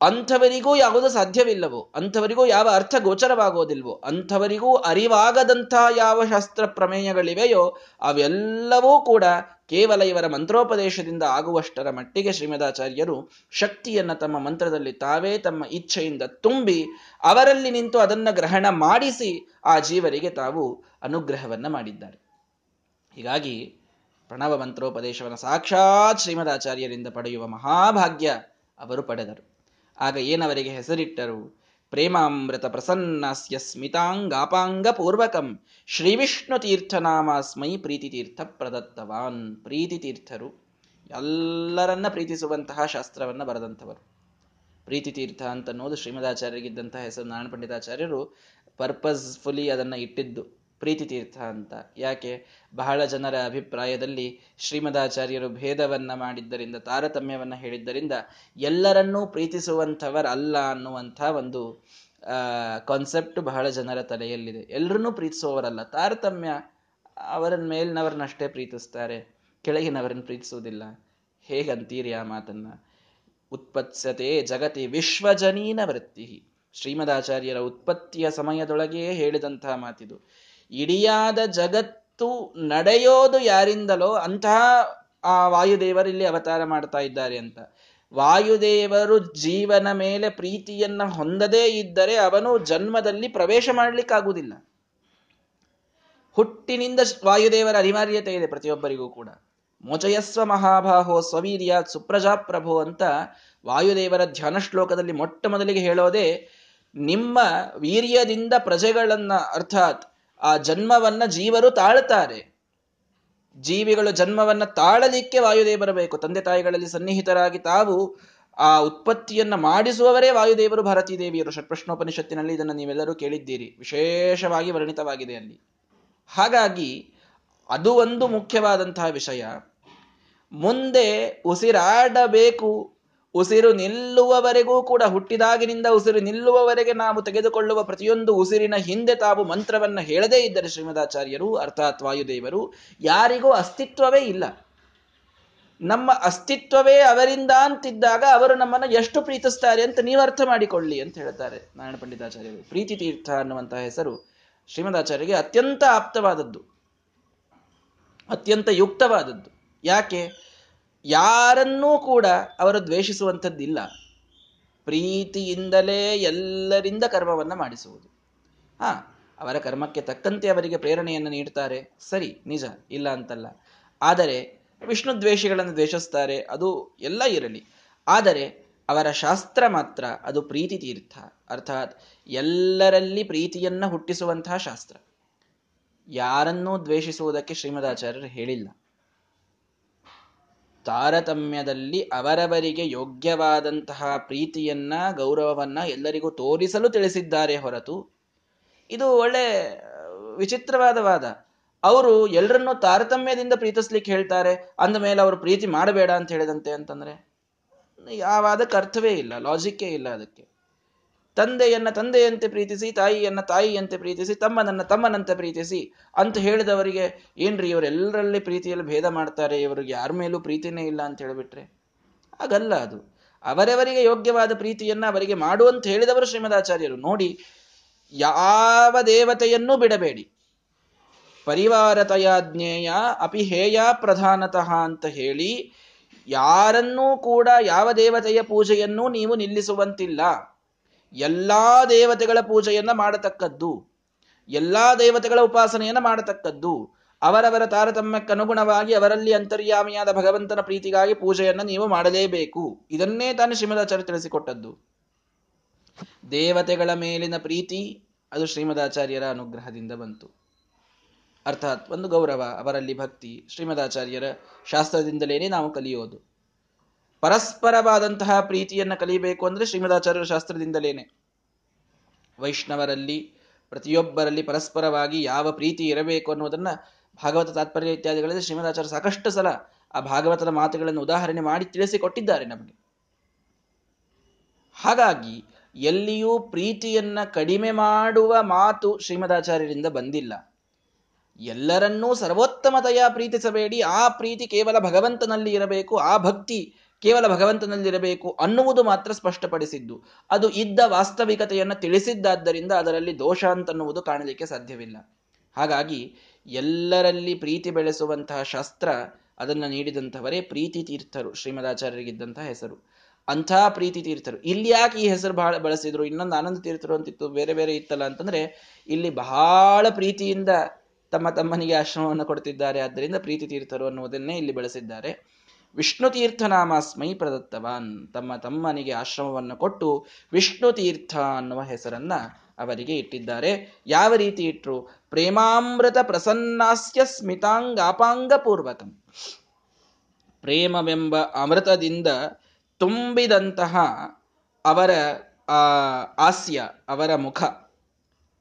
Speaker 1: ಅಂಥವರಿಗೂ ಯಾವುದು ಸಾಧ್ಯವಿಲ್ಲವೋ, ಅಂಥವರಿಗೂ ಯಾವ ಅರ್ಥ ಗೋಚರವಾಗೋದಿಲ್ವೋ, ಅಂಥವರಿಗೂ ಅರಿವಾಗದಂತಹ ಯಾವ ಶಾಸ್ತ್ರ ಪ್ರಮೇಯಗಳಿವೆಯೋ, ಅವೆಲ್ಲವೂ ಕೂಡ ಕೇವಲ ಇವರ ಮಂತ್ರೋಪದೇಶದಿಂದ ಆಗುವಷ್ಟರ ಮಟ್ಟಿಗೆ ಶ್ರೀಮದಾಚಾರ್ಯರು ಶಕ್ತಿಯನ್ನ ತಮ್ಮ ಮಂತ್ರದಲ್ಲಿ ತಾವೇ ತಮ್ಮ ಇಚ್ಛೆಯಿಂದ ತುಂಬಿ ಅವರಲ್ಲಿ ನಿಂತು ಅದನ್ನು ಗ್ರಹಣ ಮಾಡಿಸಿ ಆ ಜೀವರಿಗೆ ತಾವು ಅನುಗ್ರಹವನ್ನ ಮಾಡಿದ್ದಾರೆ. ಹೀಗಾಗಿ ಪ್ರಣವ ಮಂತ್ರೋಪದೇಶವನ್ನು ಸಾಕ್ಷಾತ್ ಶ್ರೀಮದಾಚಾರ್ಯರಿಂದ ಪಡೆಯುವ ಮಹಾಭಾಗ್ಯ ಅವರು ಪಡೆದರು. ಆಗ ಏನವರಿಗೆ ಹೆಸರಿಟ್ಟರು? ಪ್ರೇಮಾಮೃತ ಪ್ರಸನ್ನಸ್ಯ ಸ್ಮಿತಾಂಗಾಪಾಂಗ ಪೂರ್ವಕಂ ಶ್ರೀ ವಿಷ್ಣು ತೀರ್ಥನಾಮಾಸ್ಮೈ ಪ್ರೀತಿ ತೀರ್ಥ ಪ್ರದತ್ತವಾನ್ ಪ್ರೀತಿ ತೀರ್ಥರು ಎಲ್ಲರನ್ನ ಪ್ರೀತಿಸುವಂತಹ ಶಾಸ್ತ್ರವನ್ನ ಬರೆದಂಥವರು. ಪ್ರೀತಿ ತೀರ್ಥ ಅಂತ ಅನ್ನೋದು ಶ್ರೀಮದಾಚಾರ್ಯರಿಗಿದ್ದಂತಹ ಹೆಸರು ನಾರಾಯಣ ಪಂಡಿತಾಚಾರ್ಯರು ಪರ್ಪಸ್ಫುಲಿ ಅದನ್ನು ಇಟ್ಟಿದ್ದು. ಪ್ರೀತಿ ತೀರ್ಥ ಅಂತ. ಯಾಕೆ? ಬಹಳ ಜನರ ಅಭಿಪ್ರಾಯದಲ್ಲಿ ಶ್ರೀಮದಾಚಾರ್ಯರು ಭೇದವನ್ನ ಮಾಡಿದ್ದರಿಂದ, ತಾರತಮ್ಯವನ್ನ ಹೇಳಿದ್ದರಿಂದ ಎಲ್ಲರನ್ನೂ ಪ್ರೀತಿಸುವಂಥವರಲ್ಲ ಅನ್ನುವಂಥ ಒಂದು ಕಾನ್ಸೆಪ್ಟ್ ಬಹಳ ಜನರ ತಲೆಯಲ್ಲಿದೆ. ಎಲ್ಲರನ್ನೂ ಪ್ರೀತಿಸುವವರಲ್ಲ. ತಾರತಮ್ಯ ಅವರ ಮೇಲಿನವರನ್ನಷ್ಟೇ ಪ್ರೀತಿಸ್ತಾರೆ. ಕೆಳಗಿನವರನ್ನು ಪ್ರೀತಿಸುವುದಿಲ್ಲ. ಹೇಗಂತೀರಿ ಆ ಮಾತನ್ನ? ಉತ್ಪತ್ಸತೆ ಜಗತಿ ವಿಶ್ವಜನೀನ ವೃತ್ತಿ ಶ್ರೀಮದಾಚಾರ್ಯರ ಉತ್ಪತ್ತಿಯ ಸಮಯದೊಳಗೆಯೇ ಹೇಳಿದಂತಹ ಮಾತಿದು. ಇಡಿಯಾದ ಜಗತ್ತು ನಡೆಯೋದು ಯಾರಿಂದಲೋ ಅಂತಹ ಆ ವಾಯುದೇವರು ಇಲ್ಲಿ ಅವತಾರ ಮಾಡ್ತಾ ಇದ್ದಾರೆ ಅಂತ. ವಾಯುದೇವರು ಜೀವನ ಮೇಲೆ ಪ್ರೀತಿಯನ್ನ ಹೊಂದದೇ ಇದ್ದರೆ ಅವನು ಜನ್ಮದಲ್ಲಿ ಪ್ರವೇಶ ಮಾಡಲಿಕ್ಕಾಗುವುದಿಲ್ಲ. ಹುಟ್ಟಿನಿಂದ ವಾಯುದೇವರ ಅನಿವಾರ್ಯತೆ ಇದೆ ಪ್ರತಿಯೊಬ್ಬರಿಗೂ ಕೂಡ. ಮೋಚಯಸ್ವ ಮಹಾಭಾಹೋ ಸ್ವವೀರ್ಯ ಸುಪ್ರಜಾಪ್ರಭು ಅಂತ ವಾಯುದೇವರ ಧ್ಯಾನ ಶ್ಲೋಕದಲ್ಲಿ ಮೊಟ್ಟ ಮೊದಲಿಗೆ ಹೇಳೋದೇ, ನಿಮ್ಮ ವೀರ್ಯದಿಂದ ಪ್ರಜೆಗಳನ್ನ, ಅರ್ಥಾತ್ ಆ ಜನ್ಮವನ್ನ ಜೀವರು ತಾಳ್ತಾರೆ ಜೀವಿಗಳು ಜನ್ಮವನ್ನ ತಾಳಲಿಕ್ಕೆ ವಾಯುದೇವರು ಬೇಕು ತಂದೆ ತಾಯಿಗಳಲ್ಲಿ ಸನ್ನಿಹಿತರಾಗಿ ತಾವು ಆ ಉತ್ಪತ್ತಿಯನ್ನ ಮಾಡಿಸುವವರೇ ವಾಯುದೇವರು ಭಾರತೀ ದೇವಿಯರು ಷಟ್ಪ್ರಶ್ನೋಪನಿಷತ್ತಿನಲ್ಲಿ ಇದನ್ನು ನೀವೆಲ್ಲರೂ ಕೇಳಿದ್ದೀರಿ. ವಿಶೇಷವಾಗಿ ವರ್ಣಿತವಾಗಿದೆ ಅಲ್ಲಿ. ಹಾಗಾಗಿ ಅದು ಒಂದು ಮುಖ್ಯವಾದಂತಹ ವಿಷಯ. ಮುಂದೆ ಉಸಿರಾಡಬೇಕು ಉಸಿರು ನಿಲ್ಲುವವರೆಗೂ ಕೂಡ ಹುಟ್ಟಿದಾಗಿನಿಂದ ಉಸಿರು ನಿಲ್ಲುವವರೆಗೆ ನಾವು ತೆಗೆದುಕೊಳ್ಳುವ ಪ್ರತಿಯೊಂದು ಉಸಿರಿನ ಹಿಂದೆ ತಾವು ಮಂತ್ರವನ್ನ ಹೇಳದೇ ಇದ್ದರೆ ಶ್ರೀಮದಾಚಾರ್ಯರು, ಅರ್ಥಾತ್ ವಾಯುದೇವರು, ಯಾರಿಗೂ ಅಸ್ತಿತ್ವವೇ ಇಲ್ಲ. ನಮ್ಮ ಅಸ್ತಿತ್ವವೇ ಅವರಿಂದ ಅಂತಿದ್ದಾಗ ಅವರು ನಮ್ಮನ್ನು ಎಷ್ಟು ಪ್ರೀತಿಸ್ತಾರೆ ಅಂತ ನೀವು ಅರ್ಥ ಮಾಡಿಕೊಳ್ಳಿ ಅಂತ ಹೇಳ್ತಾರೆ ನಾರಾಯಣ ಪಂಡಿತಾಚಾರ್ಯರು. ಪ್ರೀತಿ ತೀರ್ಥ ಅನ್ನುವಂತಹ ಹೆಸರು ಶ್ರೀಮದಾಚಾರ್ಯರಿಗೆ ಅತ್ಯಂತ ಆಪ್ತವಾದದ್ದು. ಅತ್ಯಂತ ಯುಕ್ತವಾದದ್ದು. ಯಾಕೆ? ಯಾರನ್ನೂ ಕೂಡ ಅವರು ದ್ವೇಷಿಸುವಂಥದ್ದಿಲ್ಲ. ಪ್ರೀತಿಯಿಂದಲೇ ಎಲ್ಲರಿಂದ ಕರ್ಮವನ್ನು ಮಾಡಿಸುವುದು. ಹಾ, ಅವರ ಕರ್ಮಕ್ಕೆ ತಕ್ಕಂತೆ ಅವರಿಗೆ ಪ್ರೇರಣೆಯನ್ನು ನೀಡ್ತಾರೆ. ಸರಿ, ನಿಜ, ಇಲ್ಲ ಅಂತಲ್ಲ. ಆದರೆ ವಿಷ್ಣು ದ್ವೇಷಿಗಳನ್ನು ದ್ವೇಷಿಸ್ತಾರೆ, ಅದು ಎಲ್ಲ ಇರಲಿ. ಆದರೆ ಅವರ ಶಾಸ್ತ್ರ ಮಾತ್ರ ಅದು ಪ್ರೀತಿ ತೀರ್ಥ. ಅರ್ಥಾತ್ ಎಲ್ಲರಲ್ಲಿ ಪ್ರೀತಿಯನ್ನ ಹುಟ್ಟಿಸುವಂತಹ ಶಾಸ್ತ್ರ. ಯಾರನ್ನೂ ದ್ವೇಷಿಸುವುದಕ್ಕೆ ಶ್ರೀಮದಾಚಾರ್ಯರು ಹೇಳಿಲ್ಲ. ತಾರತಮ್ಯದಲ್ಲಿ ಅವರವರಿಗೆ ಯೋಗ್ಯವಾದಂತಹ ಪ್ರೀತಿಯನ್ನ, ಗೌರವವನ್ನ ಎಲ್ಲರಿಗೂ ತೋರಿಸಲು ತಿಳಿಸಿದ್ದಾರೆ ಹೊರತು ಇದು ಒಳ್ಳೆ, ವಿಚಿತ್ರವಾದ ವಾದ. ಅವರು ಎಲ್ಲರನ್ನೂ ತಾರತಮ್ಯದಿಂದ ಪ್ರೀತಿಸ್ಲಿಕ್ಕೆ ಹೇಳ್ತಾರೆ ಅಂದ ಮೇಲೆ ಅವರು ಪ್ರೀತಿ ಮಾಡಬೇಡ ಅಂತ ಹೇಳಿದಂತೆ ಅಂತಂದ್ರೆ, ಯಾವ ಅದಕ್ಕೆ ಅರ್ಥವೇ ಇಲ್ಲ ಲಾಜಿಕ್ಕೇ ಇಲ್ಲ ಅದಕ್ಕೆ. ತಂದೆಯನ್ನ ತಂದೆಯಂತೆ ಪ್ರೀತಿಸಿ, ತಾಯಿಯನ್ನ ತಾಯಿಯಂತೆ ಪ್ರೀತಿಸಿ, ತಮ್ಮನನ್ನ ತಮ್ಮನಂತೆ ಪ್ರೀತಿಸಿ ಅಂತ ಹೇಳಿದವರಿಗೆ ಏನ್ರಿ ಇವರೆಲ್ಲರಲ್ಲಿ ಪ್ರೀತಿಯಲ್ಲಿ ಭೇದ ಮಾಡ್ತಾರೆ? ಇವರಿಗೆ ಯಾರ ಮೇಲೂ ಪ್ರೀತಿನೇ ಇಲ್ಲ ಅಂತ ಹೇಳಿಬಿಟ್ರೆ? ಹಾಗಲ್ಲ ಅದು. ಅವರವರಿಗೆ ಯೋಗ್ಯವಾದ ಪ್ರೀತಿಯನ್ನ ಅವರಿಗೆ ಮಾಡುವಂತ ಹೇಳಿದವರು ಶ್ರೀಮದಾಚಾರ್ಯರು. ನೋಡಿ, ಯಾವ ದೇವತೆಯನ್ನೂ ಬಿಡಬೇಡಿ. ಪರಿವಾರತಯಾಜ್ಞೇಯ ಅಪಿಹೇಯ ಪ್ರಧಾನತಃ ಅಂತ ಹೇಳಿ, ಯಾರನ್ನೂ ಕೂಡ ಯಾವ ದೇವತೆಯ ಪೂಜೆಯನ್ನೂ ನೀವು ನಿಲ್ಲಿಸುವಂತಿಲ್ಲ. ಎಲ್ಲಾ ದೇವತೆಗಳ ಪೂಜೆಯನ್ನ ಮಾಡತಕ್ಕದ್ದು, ಎಲ್ಲಾ ದೇವತೆಗಳ ಉಪಾಸನೆಯನ್ನ ಮಾಡತಕ್ಕದ್ದು, ಅವರವರ ತಾರತಮ್ಯಕ್ಕನುಗುಣವಾಗಿ ಅವರಲ್ಲಿ ಅಂತರ್ಯಾಮಿಯಾದ ಭಗವಂತನ ಪ್ರೀತಿಗಾಗಿ ಪೂಜೆಯನ್ನು ನೀವು ಮಾಡಲೇಬೇಕು. ಇದನ್ನೇ ತಾನು ಶ್ರೀಮದಾಚಾರ್ಯ ತಿಳಿಸಿಕೊಟ್ಟದ್ದು. ದೇವತೆಗಳ ಮೇಲಿನ ಪ್ರೀತಿ ಅದು ಶ್ರೀಮದಾಚಾರ್ಯರ ಅನುಗ್ರಹದಿಂದ ಬಂತು. ಅರ್ಥಾತ್ ಒಂದು ಗೌರವ, ಅವರಲ್ಲಿ ಭಕ್ತಿ. ಶ್ರೀಮದಾಚಾರ್ಯರ ಶಾಸ್ತ್ರದಿಂದಲೇನೆ ನಾವು ಕಲಿಯೋದು. ಪರಸ್ಪರವಾದಂತಹ ಪ್ರೀತಿಯನ್ನು ಕಲಿಬೇಕು ಅಂದ್ರೆ ಶ್ರೀಮದಾಚಾರ್ಯರ ಶಾಸ್ತ್ರದಿಂದಲೇನೆ. ವೈಷ್ಣವರಲ್ಲಿ, ಪ್ರತಿಯೊಬ್ಬರಲ್ಲಿ ಪರಸ್ಪರವಾಗಿ ಯಾವ ಪ್ರೀತಿ ಇರಬೇಕು ಅನ್ನೋದನ್ನ ಭಾಗವತ ತಾತ್ಪರ್ಯ ಇತ್ಯಾದಿಗಳಲ್ಲಿ ಶ್ರೀಮದಾಚಾರ್ಯ ಸಾಕಷ್ಟು ಸಲ ಆ ಭಾಗವತದ ಮಾತುಗಳನ್ನು ಉದಾಹರಣೆ ಮಾಡಿ ತಿಳಿಸಿಕೊಟ್ಟಿದ್ದಾರೆ ನಮಗೆ. ಹಾಗಾಗಿ ಎಲ್ಲಿಯೂ ಪ್ರೀತಿಯನ್ನ ಕಡಿಮೆ ಮಾಡುವ ಮಾತು ಶ್ರೀಮದಾಚಾರ್ಯರಿಂದ ಬಂದಿಲ್ಲ. ಎಲ್ಲರನ್ನೂ ಸರ್ವೋತ್ತಮತೆಯ ಪ್ರೀತಿಸಬೇಡಿ. ಆ ಪ್ರೀತಿ ಕೇವಲ ಭಗವಂತನಲ್ಲಿ ಇರಬೇಕು. ಆ ಭಕ್ತಿ ಕೇವಲ ಭಗವಂತನಲ್ಲಿರಬೇಕು ಅನ್ನುವುದು ಮಾತ್ರ ಸ್ಪಷ್ಟಪಡಿಸಿದ್ದು. ಅದು ಇದ್ದ ವಾಸ್ತವಿಕತೆಯನ್ನು ತಿಳಿಸಿದ್ದಾದ್ದರಿಂದ ಅದರಲ್ಲಿ ದೋಷ ಅಂತನ್ನುವುದು ಕಾಣಲಿಕ್ಕೆ ಸಾಧ್ಯವಿಲ್ಲ. ಹಾಗಾಗಿ ಎಲ್ಲರಲ್ಲಿ ಪ್ರೀತಿ ಬೆಳೆಸುವಂತಹ ಶಾಸ್ತ್ರ ಅದನ್ನು ನೀಡಿದಂಥವರೇ ಪ್ರೀತಿ ತೀರ್ಥರು, ಶ್ರೀಮದಾಚಾರ್ಯರಿಗಿದ್ದಂತಹ ಹೆಸರು. ಅಂಥ ಪ್ರೀತಿ ತೀರ್ಥರು. ಇಲ್ಲಿ ಯಾಕೆ ಈ ಹೆಸರು ಬಹಳ ಬಳಸಿದ್ರು? ಇನ್ನೊಂದು ಆನಂದ ತೀರ್ಥರು ಅಂತಿತ್ತು, ಬೇರೆ ಬೇರೆ ಇತ್ತಲ್ಲ ಅಂತಂದ್ರೆ, ಇಲ್ಲಿ ಬಹಳ ಪ್ರೀತಿಯಿಂದ ತಮ್ಮ ತಮ್ಮನಿಗೆ ಆಶ್ರಮವನ್ನು ಕೊಡ್ತಿದ್ದಾರೆ. ಆದ್ದರಿಂದ ಪ್ರೀತಿ ತೀರ್ಥರು ಅನ್ನುವುದನ್ನೇ ಇಲ್ಲಿ ಬಳಸಿದ್ದಾರೆ. ವಿಷ್ಣು ತೀರ್ಥನಾಮಸ್ಮೈ ಪ್ರದತ್ತವಾನ್. ತಮ್ಮ ತಮ್ಮನಿಗೆ ಆಶ್ರಮವನ್ನು ಕೊಟ್ಟು ವಿಷ್ಣು ತೀರ್ಥ ಅನ್ನುವ ಹೆಸರನ್ನ ಅವರಿಗೆ ಇಟ್ಟಿದ್ದಾರೆ. ಯಾವ ರೀತಿ ಇಟ್ಟರು ಪ್ರೇಮಾಮೃತ ಪ್ರಸನ್ನಾಸ್ಯ ಸ್ಮಿತಾಂಗಾಪಾಂಗ ಪೂರ್ವಕಂ ಪ್ರೇಮವೆಂಬ ಅಮೃತದಿಂದ ತುಂಬಿದಂತಹ ಅವರ ಆಸ್ಯ, ಅವರ ಮುಖ,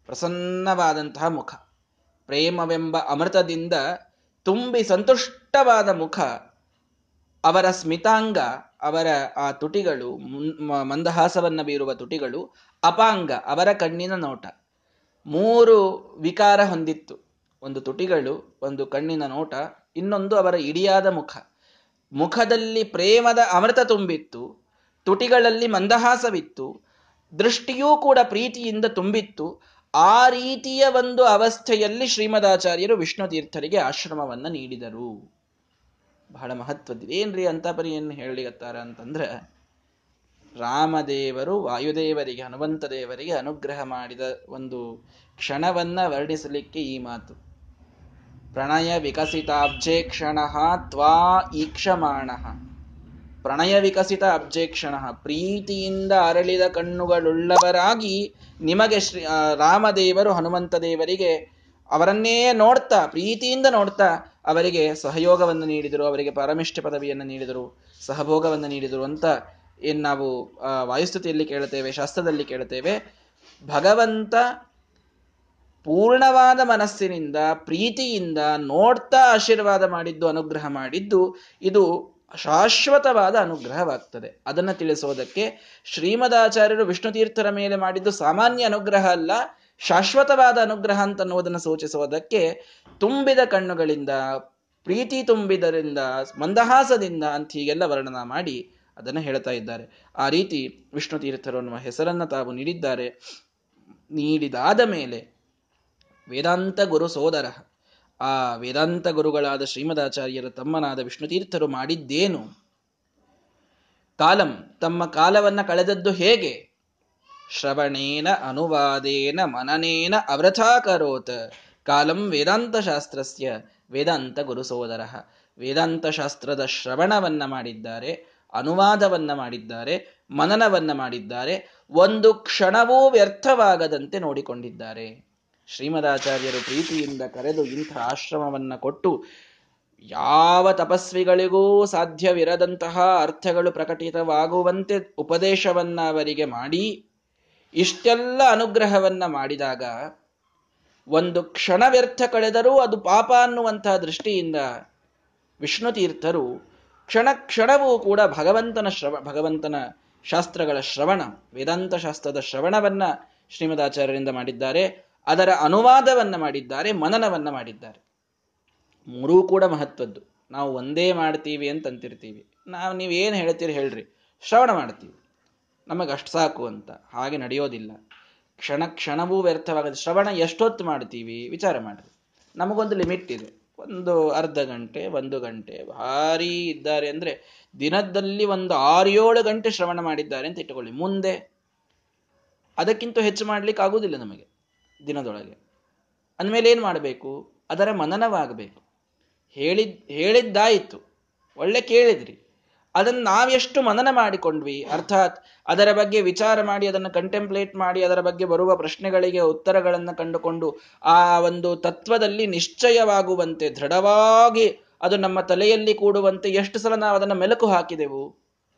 Speaker 1: ಪ್ರಸನ್ನವಾದಂತಹ ಮುಖ, ಪ್ರೇಮವೆಂಬ ಅಮೃತದಿಂದ ತುಂಬಿ ಸಂತುಷ್ಟವಾದ ಮುಖ ಅವರ ಸ್ಮಿತಾಂಗ, ಅವರ, ಆ, ತುಟಿಗಳು ಮಂದಹಾಸವನ್ನ ಬೀರುವ ತುಟಿಗಳು, ಅಪಾಂಗ, ಅವರ ಕಣ್ಣಿನ ನೋಟ. ಮೂರು ವಿಕಾರ ಹೊಂದಿತ್ತು. ಒಂದು ತುಟಿಗಳು, ಒಂದು ಕಣ್ಣಿನ ನೋಟ, ಇನ್ನೊಂದು ಅವರ ಇಡಿಯಾದ ಮುಖ. ಮುಖದಲ್ಲಿ ಪ್ರೇಮದ ಅಮೃತ ತುಂಬಿತ್ತು. ತುಟಿಗಳಲ್ಲಿ ಮಂದಹಾಸವಿತ್ತು. ದೃಷ್ಟಿಯೂ ಕೂಡ ಪ್ರೀತಿಯಿಂದ ತುಂಬಿತ್ತು. ಆ ರೀತಿಯ ಒಂದು ಅವಸ್ಥೆಯಲ್ಲಿ ಶ್ರೀಮದಾಚಾರ್ಯರು ವಿಷ್ಣು ತೀರ್ಥರಿಗೆ ಆಶ್ರಮವನ್ನ ನೀಡಿದರು. ಬಹಳ ಮಹತ್ವದ್ದು ಏನ್ರಿ ಅಂತ ಪರಿ ಏನು ಹೇಳಿಗತ್ತಾರ ಅಂತಂದ್ರೆ, ರಾಮದೇವರು ವಾಯುದೇವರಿಗೆ, ಹನುಮಂತ ದೇವರಿಗೆ ಅನುಗ್ರಹ ಮಾಡಿದ ಒಂದು ಕ್ಷಣವನ್ನ ವರ್ಣಿಸಲಿಕ್ಕೆ ಈ ಮಾತು. ಪ್ರಣಯ ವಿಕಸಿತ ಅಬ್ಜೆ ಕ್ಷಣ ತ್ವಾ ಈಕ್ಷಮಾಣ. ಪ್ರಣಯ ವಿಕಸಿತ ಅಬ್ಜೇಕ್ಷಣ ಪ್ರೀತಿಯಿಂದ ಅರಳಿದ ಕಣ್ಣುಗಳುಳ್ಳವರಾಗಿ ನಿಮಗೆ ಶ್ರೀ ರಾಮದೇವರು ಹನುಮಂತ ದೇವರಿಗೆ ಅವರನ್ನೇ ನೋಡ್ತಾ, ಪ್ರೀತಿಯಿಂದ ನೋಡ್ತಾ ಅವರಿಗೆ ಸಹಯೋಗವನ್ನು ನೀಡಿದರು, ಅವರಿಗೆ ಪರಮಿಷ್ಠ ಪದವಿಯನ್ನು ನೀಡಿದರು, ಸಹಭೋಗವನ್ನು ನೀಡಿದರು ಅಂತ ಏನು ನಾವು ವಾಯುಸ್ತುತಿಯಲ್ಲಿ ಕೇಳುತ್ತೇವೆ, ಶಾಸ್ತ್ರದಲ್ಲಿ ಕೇಳುತ್ತೇವೆ. ಭಗವಂತ ಪೂರ್ಣವಾದ ಮನಸ್ಸಿನಿಂದ, ಪ್ರೀತಿಯಿಂದ ನೋಡ್ತಾ ಆಶೀರ್ವಾದ ಮಾಡಿದ್ದು, ಅನುಗ್ರಹ ಮಾಡಿದ್ದು, ಇದು ಶಾಶ್ವತವಾದ ಅನುಗ್ರಹವಾಗ್ತದೆ. ಅದನ್ನು ತಿಳಿಸೋದಕ್ಕೆ ಶ್ರೀಮದಾಚಾರ್ಯರು ವಿಷ್ಣು ತೀರ್ಥರ ಮೇಲೆ ಮಾಡಿದ್ದು ಸಾಮಾನ್ಯ ಅನುಗ್ರಹ ಅಲ್ಲ ಶಾಶ್ವತವಾದ ಅನುಗ್ರಹ ಅಂತ ಅನ್ನೋದನ್ನು ಸೂಚಿಸುವುದಕ್ಕೆ ತುಂಬಿದ ಕಣ್ಣುಗಳಿಂದ, ಪ್ರೀತಿ ತುಂಬಿದರಿಂದ, ಮಂದಹಾಸದಿಂದ ಅಂತ ಹೀಗೆಲ್ಲ ವರ್ಣನ ಮಾಡಿ ಅದನ್ನು ಹೇಳ್ತಾ ಇದ್ದಾರೆ. ಆ ರೀತಿ ವಿಷ್ಣು ತೀರ್ಥರು ಅನ್ನುವ ಹೆಸರನ್ನ ತಾವು ನೀಡಿದ್ದಾರೆ. ನೀಡಿದಾದ ಮೇಲೆ ವೇದಾಂತ ಗುರು ಸೋದರ, ಆ ವೇದಾಂತ ಗುರುಗಳಾದ ಶ್ರೀಮದಾಚಾರ್ಯರ ತಮ್ಮನಾದ ವಿಷ್ಣು ತೀರ್ಥರು ಮಾಡಿದ್ದೇನು? ಕಾಲಂ ತಮ್ಮ ಕಾಲವನ್ನ ಕಳೆದದ್ದು ಹೇಗೆ? ಶ್ರವಣೇನ ಅನುವಾದೇನ ಮನನೇನ ಅವೃಥಾಕರೋತ್ ಕಾಲಂ ವೇದಾಂತ ಶಾಸ್ತ್ರಸ್ಯ ವೇದಾಂತ ಗುರು ಸೋದರ ವೇದಾಂತ ಶಾಸ್ತ್ರದ ಶ್ರವಣವನ್ನ ಮಾಡಿದ್ದಾರೆ, ಅನುವಾದವನ್ನ ಮಾಡಿದ್ದಾರೆ, ಮನನವನ್ನ ಮಾಡಿದ್ದಾರೆ, ಒಂದು ಕ್ಷಣವೂ ವ್ಯರ್ಥವಾಗದಂತೆ ನೋಡಿಕೊಂಡಿದ್ದಾರೆ. ಶ್ರೀಮದಾಚಾರ್ಯರು ಪ್ರೀತಿಯಿಂದ ಕರೆದು ಇಂಥ ಆಶ್ರಮವನ್ನ ಕೊಟ್ಟು ಯಾವ ತಪಸ್ವಿಗಳಿಗೂ ಸಾಧ್ಯವಿರದಂತಹ ಅರ್ಥಗಳು ಪ್ರಕಟಿತವಾಗುವಂತೆ ಉಪದೇಶವನ್ನ ಅವರಿಗೆ ಮಾಡಿ ಇಷ್ಟೆಲ್ಲ ಅನುಗ್ರಹವನ್ನ ಮಾಡಿದಾಗ ಒಂದು ಕ್ಷಣ ವ್ಯರ್ಥ ಕಳೆದರೂ ಅದು ಪಾಪ ಅನ್ನುವಂತಹ ದೃಷ್ಟಿಯಿಂದ ವಿಷ್ಣು ತೀರ್ಥರು ಕ್ಷಣ ಕ್ಷಣವೂ ಕೂಡ ಭಗವಂತನ ಶ್ರವ, ಭಗವಂತನ ಶಾಸ್ತ್ರಗಳ ಶ್ರವಣ, ವೇದಾಂತ ಶಾಸ್ತ್ರದ ಶ್ರವಣವನ್ನ ಶ್ರೀಮದಾಚಾರ್ಯರಿಂದ ಮಾಡಿದ್ದಾರೆ. ಅದರ ಅನುವಾದವನ್ನ ಮಾಡಿದ್ದಾರೆ, ಮನನವನ್ನ ಮಾಡಿದ್ದಾರೆ. ಮೂರೂ ಕೂಡ ಮಹತ್ವದ್ದು. ನಾವು ಒಂದೇ ಮಾಡ್ತೀವಿ ಅಂತ ಅಂತಿರ್ತೀವಿ ನಾವು ನೀವೇನು ಹೇಳ್ತೀರಿ ಹೇಳ್ರಿ. ಶ್ರವಣ ಮಾಡ್ತೀವಿ. ನಮಗೆ ಅಷ್ಟು ಸಾಕು ಅಂತ. ಹಾಗೆ ನಡೆಯೋದಿಲ್ಲ. ಕ್ಷಣ ಕ್ಷಣವೂ ವ್ಯರ್ಥವಾಗದೆ ಶ್ರವಣ ಎಷ್ಟೊತ್ತು ಮಾಡ್ತೀವಿ? ವಿಚಾರ ಮಾಡಿ ನಮಗೊಂದು ಲಿಮಿಟ್ ಇದೆ. ಒಂದು ಅರ್ಧ ಗಂಟೆ, ಒಂದು ಗಂಟೆ ಭಾರಿ ಇದ್ದಾರೆ ಅಂದ್ರೆ ದಿನದಲ್ಲಿ ಒಂದು ಆರು ಏಳು ಗಂಟೆ ಶ್ರವಣ ಮಾಡಿದ್ದಾರೆ ಅಂತ ಇಟ್ಟುಕೊಳ್ಳಿ. ಮುಂದೆ ಅದಕ್ಕಿಂತ ಹೆಚ್ಚು ಮಾಡ್ಲಿಕ್ಕೆ ಆಗುವುದಿಲ್ಲ ನಮಗೆ ದಿನದೊಳಗೆ. ಅಂದಮೇಲೆ ಏನು ಮಾಡಬೇಕು? ಅದರ ಮನನವಾಗಬೇಕು. ಹೇಳಿದ್, ಹೇಳಿದ್ದಾಯಿತು. ಒಳ್ಳೆ ಕೇಳಿದ್ರಿ. ಅದನ್ನು ನಾವೆಷ್ಟು ಮನನ ಮಾಡಿಕೊಂಡ್ವಿ, ಅರ್ಥಾತ್ ಅದರ ಬಗ್ಗೆ ವಿಚಾರ ಮಾಡಿ, ಅದನ್ನು ಕಂಟೆಂಪ್ಲೇಟ್ ಮಾಡಿ, ಅದರ ಬಗ್ಗೆ ಬರುವ ಪ್ರಶ್ನೆಗಳಿಗೆ ಉತ್ತರಗಳನ್ನು ಕಂಡುಕೊಂಡು ಆ ಒಂದು ತತ್ವದಲ್ಲಿ ನಿಶ್ಚಯವಾಗುವಂತೆ, ದೃಢವಾಗಿ ಅದು ನಮ್ಮ ತಲೆಯಲ್ಲಿ ಕೂಡುವಂತೆ ಎಷ್ಟು ಸಲ ನಾವು ಅದನ್ನು ಮೆಲುಕು ಹಾಕಿದೆವು,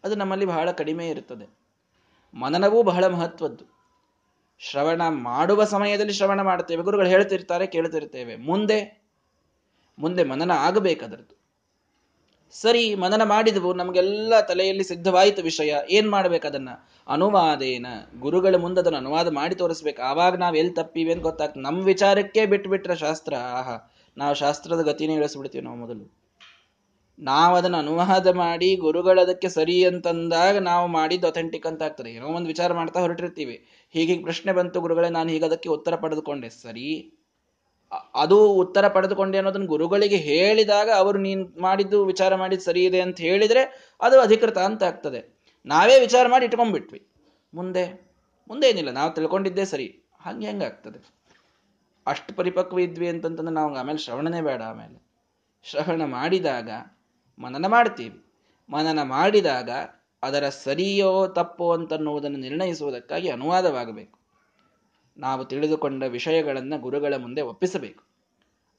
Speaker 1: ಅದು ನಮ್ಮಲ್ಲಿ ಬಹಳ ಕಡಿಮೆ ಇರುತ್ತದೆ ಮನನವೂ ಬಹಳ ಮಹತ್ವದ್ದು. ಶ್ರವಣ ಮಾಡುವ ಸಮಯದಲ್ಲಿ ಶ್ರವಣ ಮಾಡ್ತೇವೆ ಗುರುಗಳು ಹೇಳ್ತಿರ್ತಾರೆ, ಕೇಳ್ತಿರ್ತೇವೆ. ಮುಂದೆ ಮುಂದೆ ಮನನ ಆಗಬೇಕದರದ್ದು ಸರಿ, ಮನನ ಮಾಡಿದವು. ನಮಗೆಲ್ಲ ತಲೆಯಲ್ಲಿ ಸಿದ್ಧವಾಯಿತು ವಿಷಯ. ಏನ್ ಮಾಡ್ಬೇಕದನ್ನ ಅನುವಾದೇನ. ಗುರುಗಳ ಮುಂದೆ ಅದನ್ನು ಅನುವಾದ ಮಾಡಿ ತೋರಿಸ್ಬೇಕು. ಆವಾಗ ನಾವ್ ಎಲ್ಲಿ ತಪ್ಪಿವಿ ಅಂತ ಗೊತ್ತಾಗ್ತದೆ. ನಮ್ಮ ವಿಚಾರಕ್ಕೆ ಬಿಟ್ಬಿಟ್ರೆ ಶಾಸ್ತ್ರ. ಆಹಾ, ನಾವು ಶಾಸ್ತ್ರದ ಗತಿನೇ ಇಳಿಸ್ಬಿಡ್ತೀವಿ ನಾವು ಮೊದಲು. ನಾವು ಅದನ್ನು ಅನುವಾದ ಮಾಡಿ ಗುರುಗಳದಕ್ಕೆ ಸರಿ ಅಂತಂದಾಗ ನಾವು ಮಾಡಿದ್ದು ಅಥೆಂಟಿಕ್ ಅಂತ ಆಗ್ತದೆ. ಏನೋ ಒಂದು ವಿಚಾರ ಮಾಡ್ತಾ ಹೊರಟಿರ್ತೀವಿ. ಹೀಗೆ ಪ್ರಶ್ನೆ ಬಂತು ಗುರುಗಳೇ, ನಾನು ಹೀಗೆ ಅದಕ್ಕೆ ಉತ್ತರ ಪಡೆದುಕೊಂಡೆ. ಸರಿ ಅದು ಉತ್ತರ ಪಡೆದುಕೊಂಡೆ ಅನ್ನೋದನ್ನು ಗುರುಗಳಿಗೆ ಹೇಳಿದಾಗ ಅವರು ನೀನ್ ಮಾಡಿದ್ದು ವಿಚಾರ ಮಾಡಿದ್ದು ಸರಿ ಇದೆ ಅಂತ ಹೇಳಿದ್ರೆ ಅದು ಅಧಿಕೃತ ಅಂತ ಆಗ್ತದೆ. ನಾವೇ ವಿಚಾರ ಮಾಡಿ ಇಟ್ಕೊಂಡ್ಬಿಟ್ವಿ. ಮುಂದೆ ಮುಂದೆ ಏನಿಲ್ಲ, ನಾವು ತಿಳ್ಕೊಂಡಿದ್ದೇ ಸರಿ. ಹಂಗೆ, ಹೆಂಗೆ ಆಗ್ತದೆ. ಅಷ್ಟು ಪರಿಪಕ್ವ ಇದ್ವಿ ಅಂತಂತಂದ್ರೆ ನಾವು ಆಮೇಲೆ ಶ್ರವಣನೇ ಬೇಡ ಆಮೇಲೆ. ಶ್ರವಣ ಮಾಡಿದಾಗ ಮನನ ಮಾಡ್ತೀವಿ. ಮನನ ಮಾಡಿದಾಗ ಅದರ ಸರಿಯೋ ತಪ್ಪೋ ಅಂತನ್ನುವುದನ್ನು ನಿರ್ಣಯಿಸುವುದಕ್ಕಾಗಿ ಅನುವಾದವಾಗಬೇಕು. ನಾವು ತಿಳಿದುಕೊಂಡ ವಿಷಯಗಳನ್ನು ಗುರುಗಳ ಮುಂದೆ ಒಪ್ಪಿಸಬೇಕು.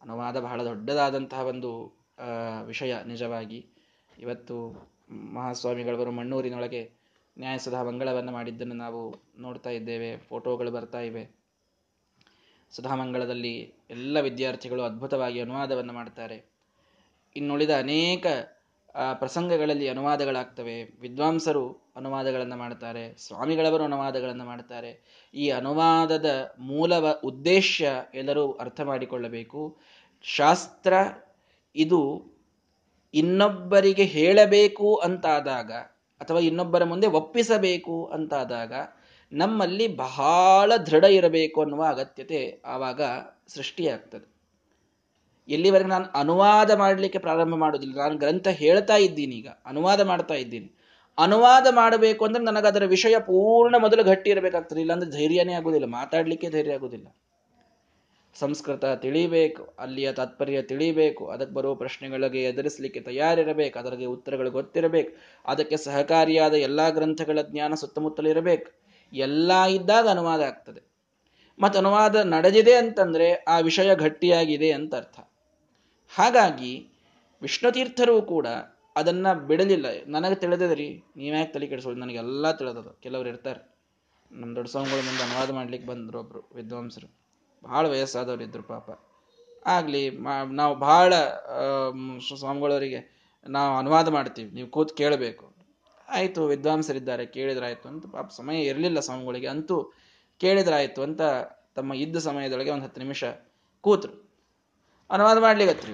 Speaker 1: ಅನುವಾದ ಬಹಳ ದೊಡ್ಡದಾದಂತಹ ಒಂದು ವಿಷಯ ನಿಜವಾಗಿ. ಇವತ್ತು ಮಹಾಸ್ವಾಮಿಗಳವರು ಮಣ್ಣೂರಿನೊಳಗೆ ನ್ಯಾಯಸುಧಾ ಮಂಗಳವನ್ನು ಮಾಡಿದ್ದನ್ನು ನಾವು ನೋಡ್ತಾ ಇದ್ದೇವೆ, ಫೋಟೋಗಳು ಬರ್ತಾ ಇವೆ. ಸುಧಾಮಂಗಳದಲ್ಲಿ ಎಲ್ಲ ವಿದ್ಯಾರ್ಥಿಗಳು ಅದ್ಭುತವಾಗಿ ಅನುವಾದವನ್ನು ಮಾಡ್ತಾರೆ. ಇನ್ನುಳಿದ ಅನೇಕ ಪ್ರಸಂಗಗಳಲ್ಲಿ ಅನುವಾದಗಳಾಗ್ತವೆ. ವಿದ್ವಾಂಸರು ಅನುವಾದಗಳನ್ನು ಮಾಡ್ತಾರೆ. ಸ್ವಾಮಿಗಳವರು ಅನುವಾದಗಳನ್ನು ಮಾಡ್ತಾರೆ. ಈ ಅನುವಾದದ ಮೂಲವ ಉದ್ದೇಶ ಎಲ್ಲರೂ ಅರ್ಥ ಮಾಡಿಕೊಳ್ಳಬೇಕು. ಶಾಸ್ತ್ರ ಇದು ಇನ್ನೊಬ್ಬರಿಗೆ ಹೇಳಬೇಕು ಅಂತಾದಾಗ ಅಥವಾ ಇನ್ನೊಬ್ಬರ ಮುಂದೆ ಒಪ್ಪಿಸಬೇಕು ಅಂತಾದಾಗ ನಮ್ಮಲ್ಲಿ ಬಹಳ ದೃಢ ಇರಬೇಕು ಅನ್ನುವ ಅಗತ್ಯತೆ ಆವಾಗ ಸೃಷ್ಟಿಯಾಗ್ತದೆ. ಎಲ್ಲಿವರೆಗೆ ನಾನು ಅನುವಾದ ಮಾಡಲಿಕ್ಕೆ ಪ್ರಾರಂಭ ಮಾಡೋದಿಲ್ಲ ನಾನು ಗ್ರಂಥ ಹೇಳ್ತಾ ಇದ್ದೀನಿ ಈಗ. ಅನುವಾದ ಮಾಡ್ತಾ ಇದ್ದೀನಿ. ಅನುವಾದ ಮಾಡಬೇಕು ಅಂದ್ರೆ ನನಗೆ ಅದರ ವಿಷಯ ಪೂರ್ಣ ಮೊದಲು ಗಟ್ಟಿ ಇರಬೇಕಾಗ್ತದೆ. ಇಲ್ಲಾಂದ್ರೆ ಧೈರ್ಯನೇ ಆಗುದಿಲ್ಲ ಮಾತಾಡಲಿಕ್ಕೆ ಧೈರ್ಯ ಆಗುದಿಲ್ಲ ಸಂಸ್ಕೃತ ತಿಳಿಬೇಕು, ಅಲ್ಲಿಯ ತಾತ್ಪರ್ಯ ತಿಳಿಬೇಕು, ಅದಕ್ಕೆ ಬರುವ ಪ್ರಶ್ನೆಗಳಿಗೆ ಎದುರಿಸಲಿಕ್ಕೆ ತಯಾರಿರಬೇಕು, ಅದರಿಗೆ ಉತ್ತರಗಳು ಗೊತ್ತಿರಬೇಕು, ಅದಕ್ಕೆ ಸಹಕಾರಿಯಾದ ಎಲ್ಲಾ ಗ್ರಂಥಗಳ ಜ್ಞಾನ ಸುತ್ತಮುತ್ತಲಿರಬೇಕು ಎಲ್ಲ ಇದ್ದಾಗ ಅನುವಾದ ಆಗ್ತದೆ. ಮತ್ತು ಅನುವಾದ ನಡೆದಿದೆ ಅಂತಂದ್ರೆ ಆ ವಿಷಯ ಗಟ್ಟಿಯಾಗಿದೆ ಅಂತ ಅರ್ಥ. ಹಾಗಾಗಿ ವಿಷ್ಣುತೀರ್ಥರು ಕೂಡ ಅದನ್ನ ಬಿಡಲಿಲ್ಲ. ನನಗೆ ತಿಳಿದದ್ರಿ ನೀವ್ಯಾಕೆ ತಲೆ ಕೆಡಿಸೋದು ನನಗೆಲ್ಲ ತಿಳಿದದು ಕೆಲವರು ಇರ್ತಾರೆ. ನಮ್ಮ ದೊಡ್ಡ ಸ್ವಾಮಿಗಳ ಮುಂದೆ ಅನುವಾದ ಮಾಡ್ಲಿಕ್ಕೆ ಬಂದ್ರು ಒಬ್ರು ವಿದ್ವಾಂಸರು. ಬಹಳ ವಯಸ್ಸಾದವ್ರು ಇದ್ರು ಪಾಪ. ಆಗ್ಲಿ ನಾವು ಬಹಳ ಸ್ವಾಮಿಗಳವರಿಗೆ ನಾವು ಅನುವಾದ ಮಾಡ್ತೀವಿ. ನೀವು ಕೂತ್ ಕೇಳಬೇಕು. ಆಯಿತು, ವಿದ್ವಾಂಸರಿದ್ದಾರೆ, ಕೇಳಿದ್ರಾಯ್ತು ಅಂತ ಪಾಪ ಸಮಯ ಇರಲಿಲ್ಲ ಸ್ವಾಮಿಗಳಿಗೆ. ಅಂತೂ ಕೇಳಿದ್ರಾಯ್ತು ಅಂತ ತಮ್ಮ ಇದ್ದ ಸಮಯದೊಳಗೆ ಒಂದು ಹತ್ತು ನಿಮಿಷ ಕೂತ್ರು. ಅನುವಾದ ಮಾಡ್ಲಿಗತ್ರಿ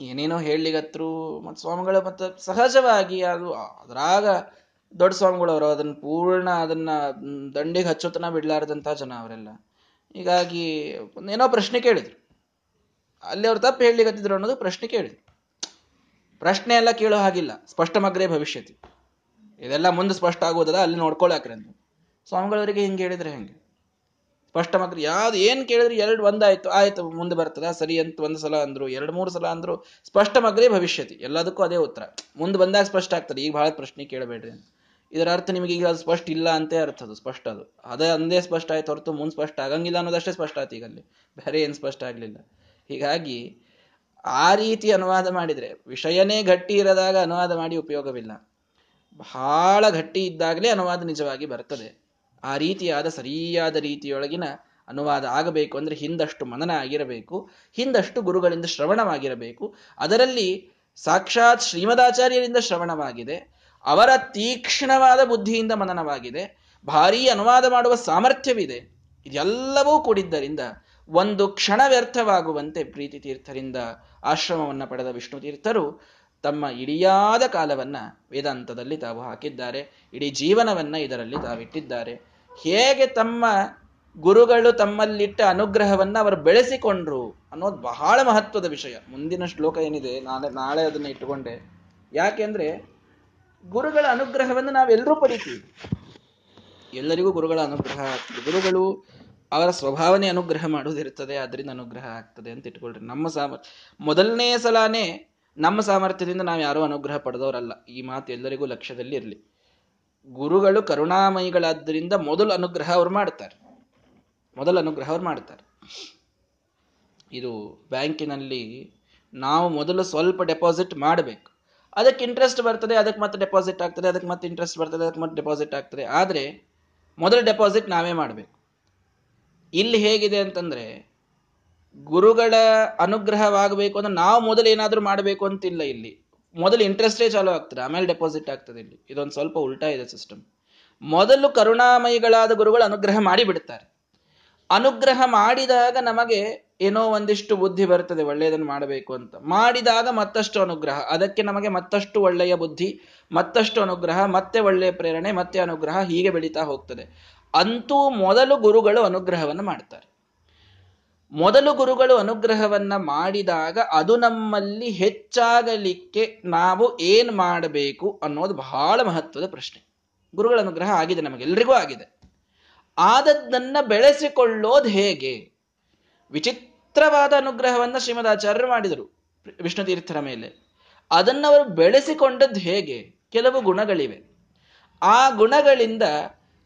Speaker 1: ಏನೇನೋ ಹೇಳಲಿಗತ್ರು ಮತ್ತು ಸ್ವಾಮಿಗಳು ಮತ್ತು ಸಹಜವಾಗಿ ಅದು ಅದ್ರಾಗ ದೊಡ್ಡ ಸ್ವಾಮಿಗಳು ಅವರು, ಅದನ್ನು ಪೂರ್ಣ ಅದನ್ನ ದಂಡಿಗೆ ಹಚ್ಚೋತನ ಬಿಡಲಾರ್ದಂಥ ಜನ ಅವರೆಲ್ಲ. ಹೀಗಾಗಿ ಏನೋ ಪ್ರಶ್ನೆ ಕೇಳಿದ್ರು. ಅಲ್ಲಿ ಅವ್ರು ತಪ್ಪು ಹೇಳಲಿಗತ್ತಿದ್ರು ಅನ್ನೋದು ಪ್ರಶ್ನೆ ಕೇಳಿದ್ರು. ಪ್ರಶ್ನೆ ಎಲ್ಲ ಕೇಳೋ ಹಾಗಿಲ್ಲ. ಸ್ಪಷ್ಟಮಗ್ರೇ ಭವಿಷ್ಯತಿ. ಇದೆಲ್ಲ ಮುಂದೆ ಸ್ಪಷ್ಟ ಆಗೋದಲ್ಲ, ಅಲ್ಲಿ ನೋಡ್ಕೊಳಕ್ರಿ ಅಂತ ಸ್ವಾಮಿಗಳವರಿಗೆ ಹಿಂಗೆ ಹೇಳಿದ್ರೆ ಹೆಂಗೆ? ಸ್ಪಷ್ಟ ಮಾತ್ರ ಯಾವ್ದು ಏನ್ ಕೇಳಿದ್ರೆ ಎರಡು ಒಂದಾಯ್ತು, ಆಯ್ತು, ಮುಂದೆ ಬರ್ತದ. ಸರಿ ಅಂತ ಒಂದು ಸಲ ಅಂದ್ರು, ಎರಡು ಮೂರು ಸಲ ಅಂದ್ರು ಸ್ಪಷ್ಟ ಮಗ್ರೇ ಭವಿಷ್ಯತಿ. ಎಲ್ಲದಕ್ಕೂ ಅದೇ ಉತ್ತರ. ಮುಂದೆ ಬಂದಾಗ ಸ್ಪಷ್ಟ ಆಗ್ತದೆ. ಈಗ ಬಹಳ ಪ್ರಶ್ನೆ ಕೇಳಬೇಡ್ರಿ ಇದರ ಅರ್ಥ ನಿಮಗೆ ಈಗ ಅದು ಸ್ಪಷ್ಟ ಇಲ್ಲ ಅಂತ ಅರ್ಥ ಅದು, ಸ್ಪಷ್ಟ ಅದು. ಅದೇ ಅಂದೇ ಸ್ಪಷ್ಟ ಆಯ್ತು ಹೊರತು ಮುಂದೆ ಸ್ಪಷ್ಟ ಆಗಂಗಿಲ್ಲ ಅನ್ನೋದಷ್ಟೇ ಸ್ಪಷ್ಟ ಆಯ್ತು ಈಗ ಅಲ್ಲಿ. ಬೇರೆ ಏನು ಸ್ಪಷ್ಟ ಆಗಲಿಲ್ಲ. ಹೀಗಾಗಿ ಆ ರೀತಿ ಅನುವಾದ ಮಾಡಿದ್ರೆ, ವಿಷಯನೇ ಗಟ್ಟಿ ಇರದಾಗ ಅನುವಾದ ಮಾಡಿ ಉಪಯೋಗವಿಲ್ಲ. ಬಹಳ ಗಟ್ಟಿ ಇದ್ದಾಗಲೇ ಅನುವಾದ ನಿಜವಾಗಿ ಬರ್ತದೆ. ಆ ರೀತಿಯಾದ ಸರಿಯಾದ ರೀತಿಯೊಳಗಿನ ಅನುವಾದ ಆಗಬೇಕು ಅಂದರೆ ಹಿಂದಷ್ಟು ಮನನ ಆಗಿರಬೇಕು, ಹಿಂದಷ್ಟು ಗುರುಗಳಿಂದ ಶ್ರವಣವಾಗಿರಬೇಕು. ಅದರಲ್ಲಿ ಸಾಕ್ಷಾತ್ ಶ್ರೀಮದಾಚಾರ್ಯರಿಂದ ಶ್ರವಣವಾಗಿದೆ, ಅವರ ತೀಕ್ಷ್ಣವಾದ ಬುದ್ಧಿಯಿಂದ ಮನನವಾಗಿದೆ, ಭಾರೀ ಅನುವಾದ ಮಾಡುವ ಸಾಮರ್ಥ್ಯವಿದೆ. ಇದೆಲ್ಲವೂ ಕೂಡಿದ್ದರಿಂದ ಒಂದು ಕ್ಷಣ ವ್ಯರ್ಥವಾಗುವಂತೆ ಪ್ರೀತಿ ತೀರ್ಥರಿಂದ ಆಶ್ರಮವನ್ನು ಪಡೆದ ವಿಷ್ಣು ತೀರ್ಥರು ತಮ್ಮ ಇಡಿಯಾದ ಕಾಲವನ್ನ ವೇದಾಂತದಲ್ಲಿ ತಾವು ಹಾಕಿದ್ದಾರೆ, ಇಡೀ ಜೀವನವನ್ನ ಇದರಲ್ಲಿ ತಾವಿಟ್ಟಿದ್ದಾರೆ. ಹೇಗೆ ತಮ್ಮ ಗುರುಗಳು ತಮ್ಮಲ್ಲಿಟ್ಟ ಅನುಗ್ರಹವನ್ನ ಅವರು ಬೆಳೆಸಿಕೊಂಡ್ರು ಅನ್ನೋದು ಬಹಳ ಮಹತ್ವದ ವಿಷಯ. ಮುಂದಿನ ಶ್ಲೋಕ ಏನಿದೆ? ನಾಳೆ ನಾಳೆ ಅದನ್ನ ಇಟ್ಟುಕೊಂಡೆ. ಯಾಕೆಂದ್ರೆ ಗುರುಗಳ ಅನುಗ್ರಹವನ್ನು ನಾವೆಲ್ಲರೂ ಪಡಿತೀವಿ. ಎಲ್ಲರಿಗೂ ಗುರುಗಳ ಅನುಗ್ರಹ ಆಗ್ತದೆ. ಗುರುಗಳು ಅವರ ಸ್ವಭಾವನೆ ಅನುಗ್ರಹ ಮಾಡುವುದಿರ್ತದೆ ಅದರಿಂದ ಅನುಗ್ರಹ ಆಗ್ತದೆ ಅಂತ ಇಟ್ಕೊಳ್ರಿ ನಮ್ಮ ಸಾಮರ್ಥ್ಯ ಮೊದಲನೇ ಸಲಾನೇ ನಮ್ಮ ಸಾಮರ್ಥ್ಯದಿಂದ ನಾವು ಯಾರೂ ಅನುಗ್ರಹ ಪಡೆದವರಲ್ಲ. ಈ ಮಾತು ಎಲ್ಲರಿಗೂ ಲಕ್ಷ್ಯದಲ್ಲಿ ಇರಲಿ. ಗುರುಗಳು ಕರುಣಾಮಯಿಗಳಾದ್ದರಿಂದ ಮೊದಲು ಅನುಗ್ರಹ ಅವ್ರು ಮಾಡ್ತಾರೆ. ಮೊದಲು ಅನುಗ್ರಹ ಅವ್ರು ಮಾಡ್ತಾರೆ. ಇದು ಬ್ಯಾಂಕಿನಲ್ಲಿ ನಾವು ಮೊದಲು ಸ್ವಲ್ಪ ಡೆಪಾಸಿಟ್ ಮಾಡಬೇಕು. ಅದಕ್ಕೆ ಇಂಟ್ರೆಸ್ಟ್ ಬರ್ತದೆ, ಅದಕ್ಕೆ ಮತ್ತೆ ಡೆಪಾಸಿಟ್ ಆಗ್ತದೆ, ಅದಕ್ಕೆ ಮತ್ತೆ ಇಂಟ್ರೆಸ್ಟ್ ಬರ್ತದೆ, ಅದಕ್ಕೆ ಮತ್ತೆ ಡೆಪಾಸಿಟ್ ಆಗ್ತದೆ. ಆದರೆ ಮೊದಲು ಡೆಪಾಸಿಟ್ ನಾವೇ ಮಾಡಬೇಕು. ಇಲ್ಲಿ ಹೇಗಿದೆ ಅಂತಂದ್ರೆ ಗುರುಗಳ ಅನುಗ್ರಹವಾಗಬೇಕು ಅಂದ್ರೆ ನಾವು ಮೊದಲು ಏನಾದರೂ ಮಾಡಬೇಕು ಅಂತಿಲ್ಲ ಇಲ್ಲಿ. ಮೊದಲು ಇಂಟ್ರೆಸ್ಟೇ ಚಾಲೂ ಆಗ್ತದೆ, ಆಮೇಲೆ ಡೆಪಾಸಿಟ್ ಆಗ್ತದೆ ಇಲ್ಲಿ. ಇದೊಂದು ಸ್ವಲ್ಪ ಉಲ್ಟಾ ಇದೆ ಸಿಸ್ಟಮ್ ಮೊದಲು ಕರುಣಾಮಯಿಗಳಾದ ಗುರುಗಳು ಅನುಗ್ರಹ ಮಾಡಿ ಬಿಡ್ತಾರೆ ಅನುಗ್ರಹ ಮಾಡಿದಾಗ ನಮಗೆ ಏನೋ ಒಂದಿಷ್ಟು ಬುದ್ಧಿ ಬರ್ತದೆ, ಒಳ್ಳೆಯದನ್ನು ಮಾಡಬೇಕು ಅಂತ. ಮಾಡಿದಾಗ ಮತ್ತಷ್ಟು ಅನುಗ್ರಹ. ಅದಕ್ಕೆ ನಮಗೆ ಮತ್ತಷ್ಟು ಒಳ್ಳೆಯ ಬುದ್ಧಿ, ಮತ್ತಷ್ಟು ಅನುಗ್ರಹ, ಮತ್ತೆ ಒಳ್ಳೆಯ ಪ್ರೇರಣೆ, ಮತ್ತೆ ಅನುಗ್ರಹ ಹೀಗೆ ಬೆಳೀತಾ ಹೋಗ್ತದೆ. ಅಂತೂ ಮೊದಲು ಗುರುಗಳು ಅನುಗ್ರಹವನ್ನು ಮಾಡ್ತಾರೆ. ಮೊದಲು ಗುರುಗಳು ಅನುಗ್ರಹವನ್ನ ಮಾಡಿದಾಗ ಅದು ನಮ್ಮಲ್ಲಿ ಹೆಚ್ಚಾಗಲಿಕ್ಕೆ ನಾವು ಏನ್ ಮಾಡಬೇಕು ಅನ್ನೋದು ಬಹಳ ಮಹತ್ವದ ಪ್ರಶ್ನೆ. ಗುರುಗಳ ಅನುಗ್ರಹ ಆಗಿದೆ ನಮಗೆಲ್ಲರಿಗೂ ಆಗಿದೆ. ಆದದ್ದನ್ನ ಬೆಳೆಸಿಕೊಳ್ಳೋದು ಹೇಗೆ? ವಿಚಿತ್ರವಾದ ಅನುಗ್ರಹವನ್ನ ಶ್ರೀಮದಾಚಾರ್ಯರು ಮಾಡಿದರು ವಿಷ್ಣು ತೀರ್ಥರ ಮೇಲೆ. ಅದನ್ನವರು ಬೆಳೆಸಿಕೊಂಡದ್ದು ಹೇಗೆ? ಕೆಲವು ಗುಣಗಳಿವೆ. ಆ ಗುಣಗಳಿಂದ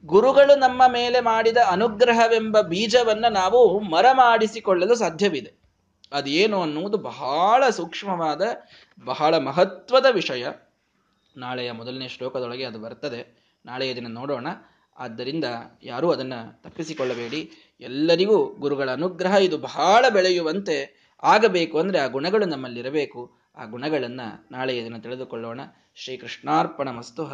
Speaker 1: ಗುರುಗಳು ನಮ್ಮ ಮೇಲೆ ಮಾಡಿದ ಅನುಗ್ರಹವೆಂಬ ಬೀಜವನ್ನ ನಾವು ಮರ ಮಾಡಿಸಿಕೊಳ್ಳಲು ಸಾಧ್ಯವಿದೆ. ಅದೇನು ಅನ್ನುವುದು ಬಹಳ ಸೂಕ್ಷ್ಮವಾದ, ಬಹಳ ಮಹತ್ವದ ವಿಷಯ. ನಾಳೆಯ ಮೊದಲನೇ ಶ್ಲೋಕದೊಳಗೆ ಅದು ಬರ್ತದೆ. ನಾಳೆಯ ದಿನ ನೋಡೋಣ. ಆದ್ದರಿಂದ ಯಾರೂ ಅದನ್ನು ತಪ್ಪಿಸಿಕೊಳ್ಳಬೇಡಿ. ಎಲ್ಲರಿಗೂ ಗುರುಗಳ ಅನುಗ್ರಹ, ಇದು ಬಹಳ ಬೆಳೆಯುವಂತೆ ಆಗಬೇಕು ಅಂದರೆ ಆ ಗುಣಗಳು ನಮ್ಮಲ್ಲಿರಬೇಕು. ಆ ಗುಣಗಳನ್ನು ನಾಳೆಯ ದಿನ ತಿಳಿದುಕೊಳ್ಳೋಣ. ಶ್ರೀಕೃಷ್ಣಾರ್ಪಣ ಮಸ್ತು.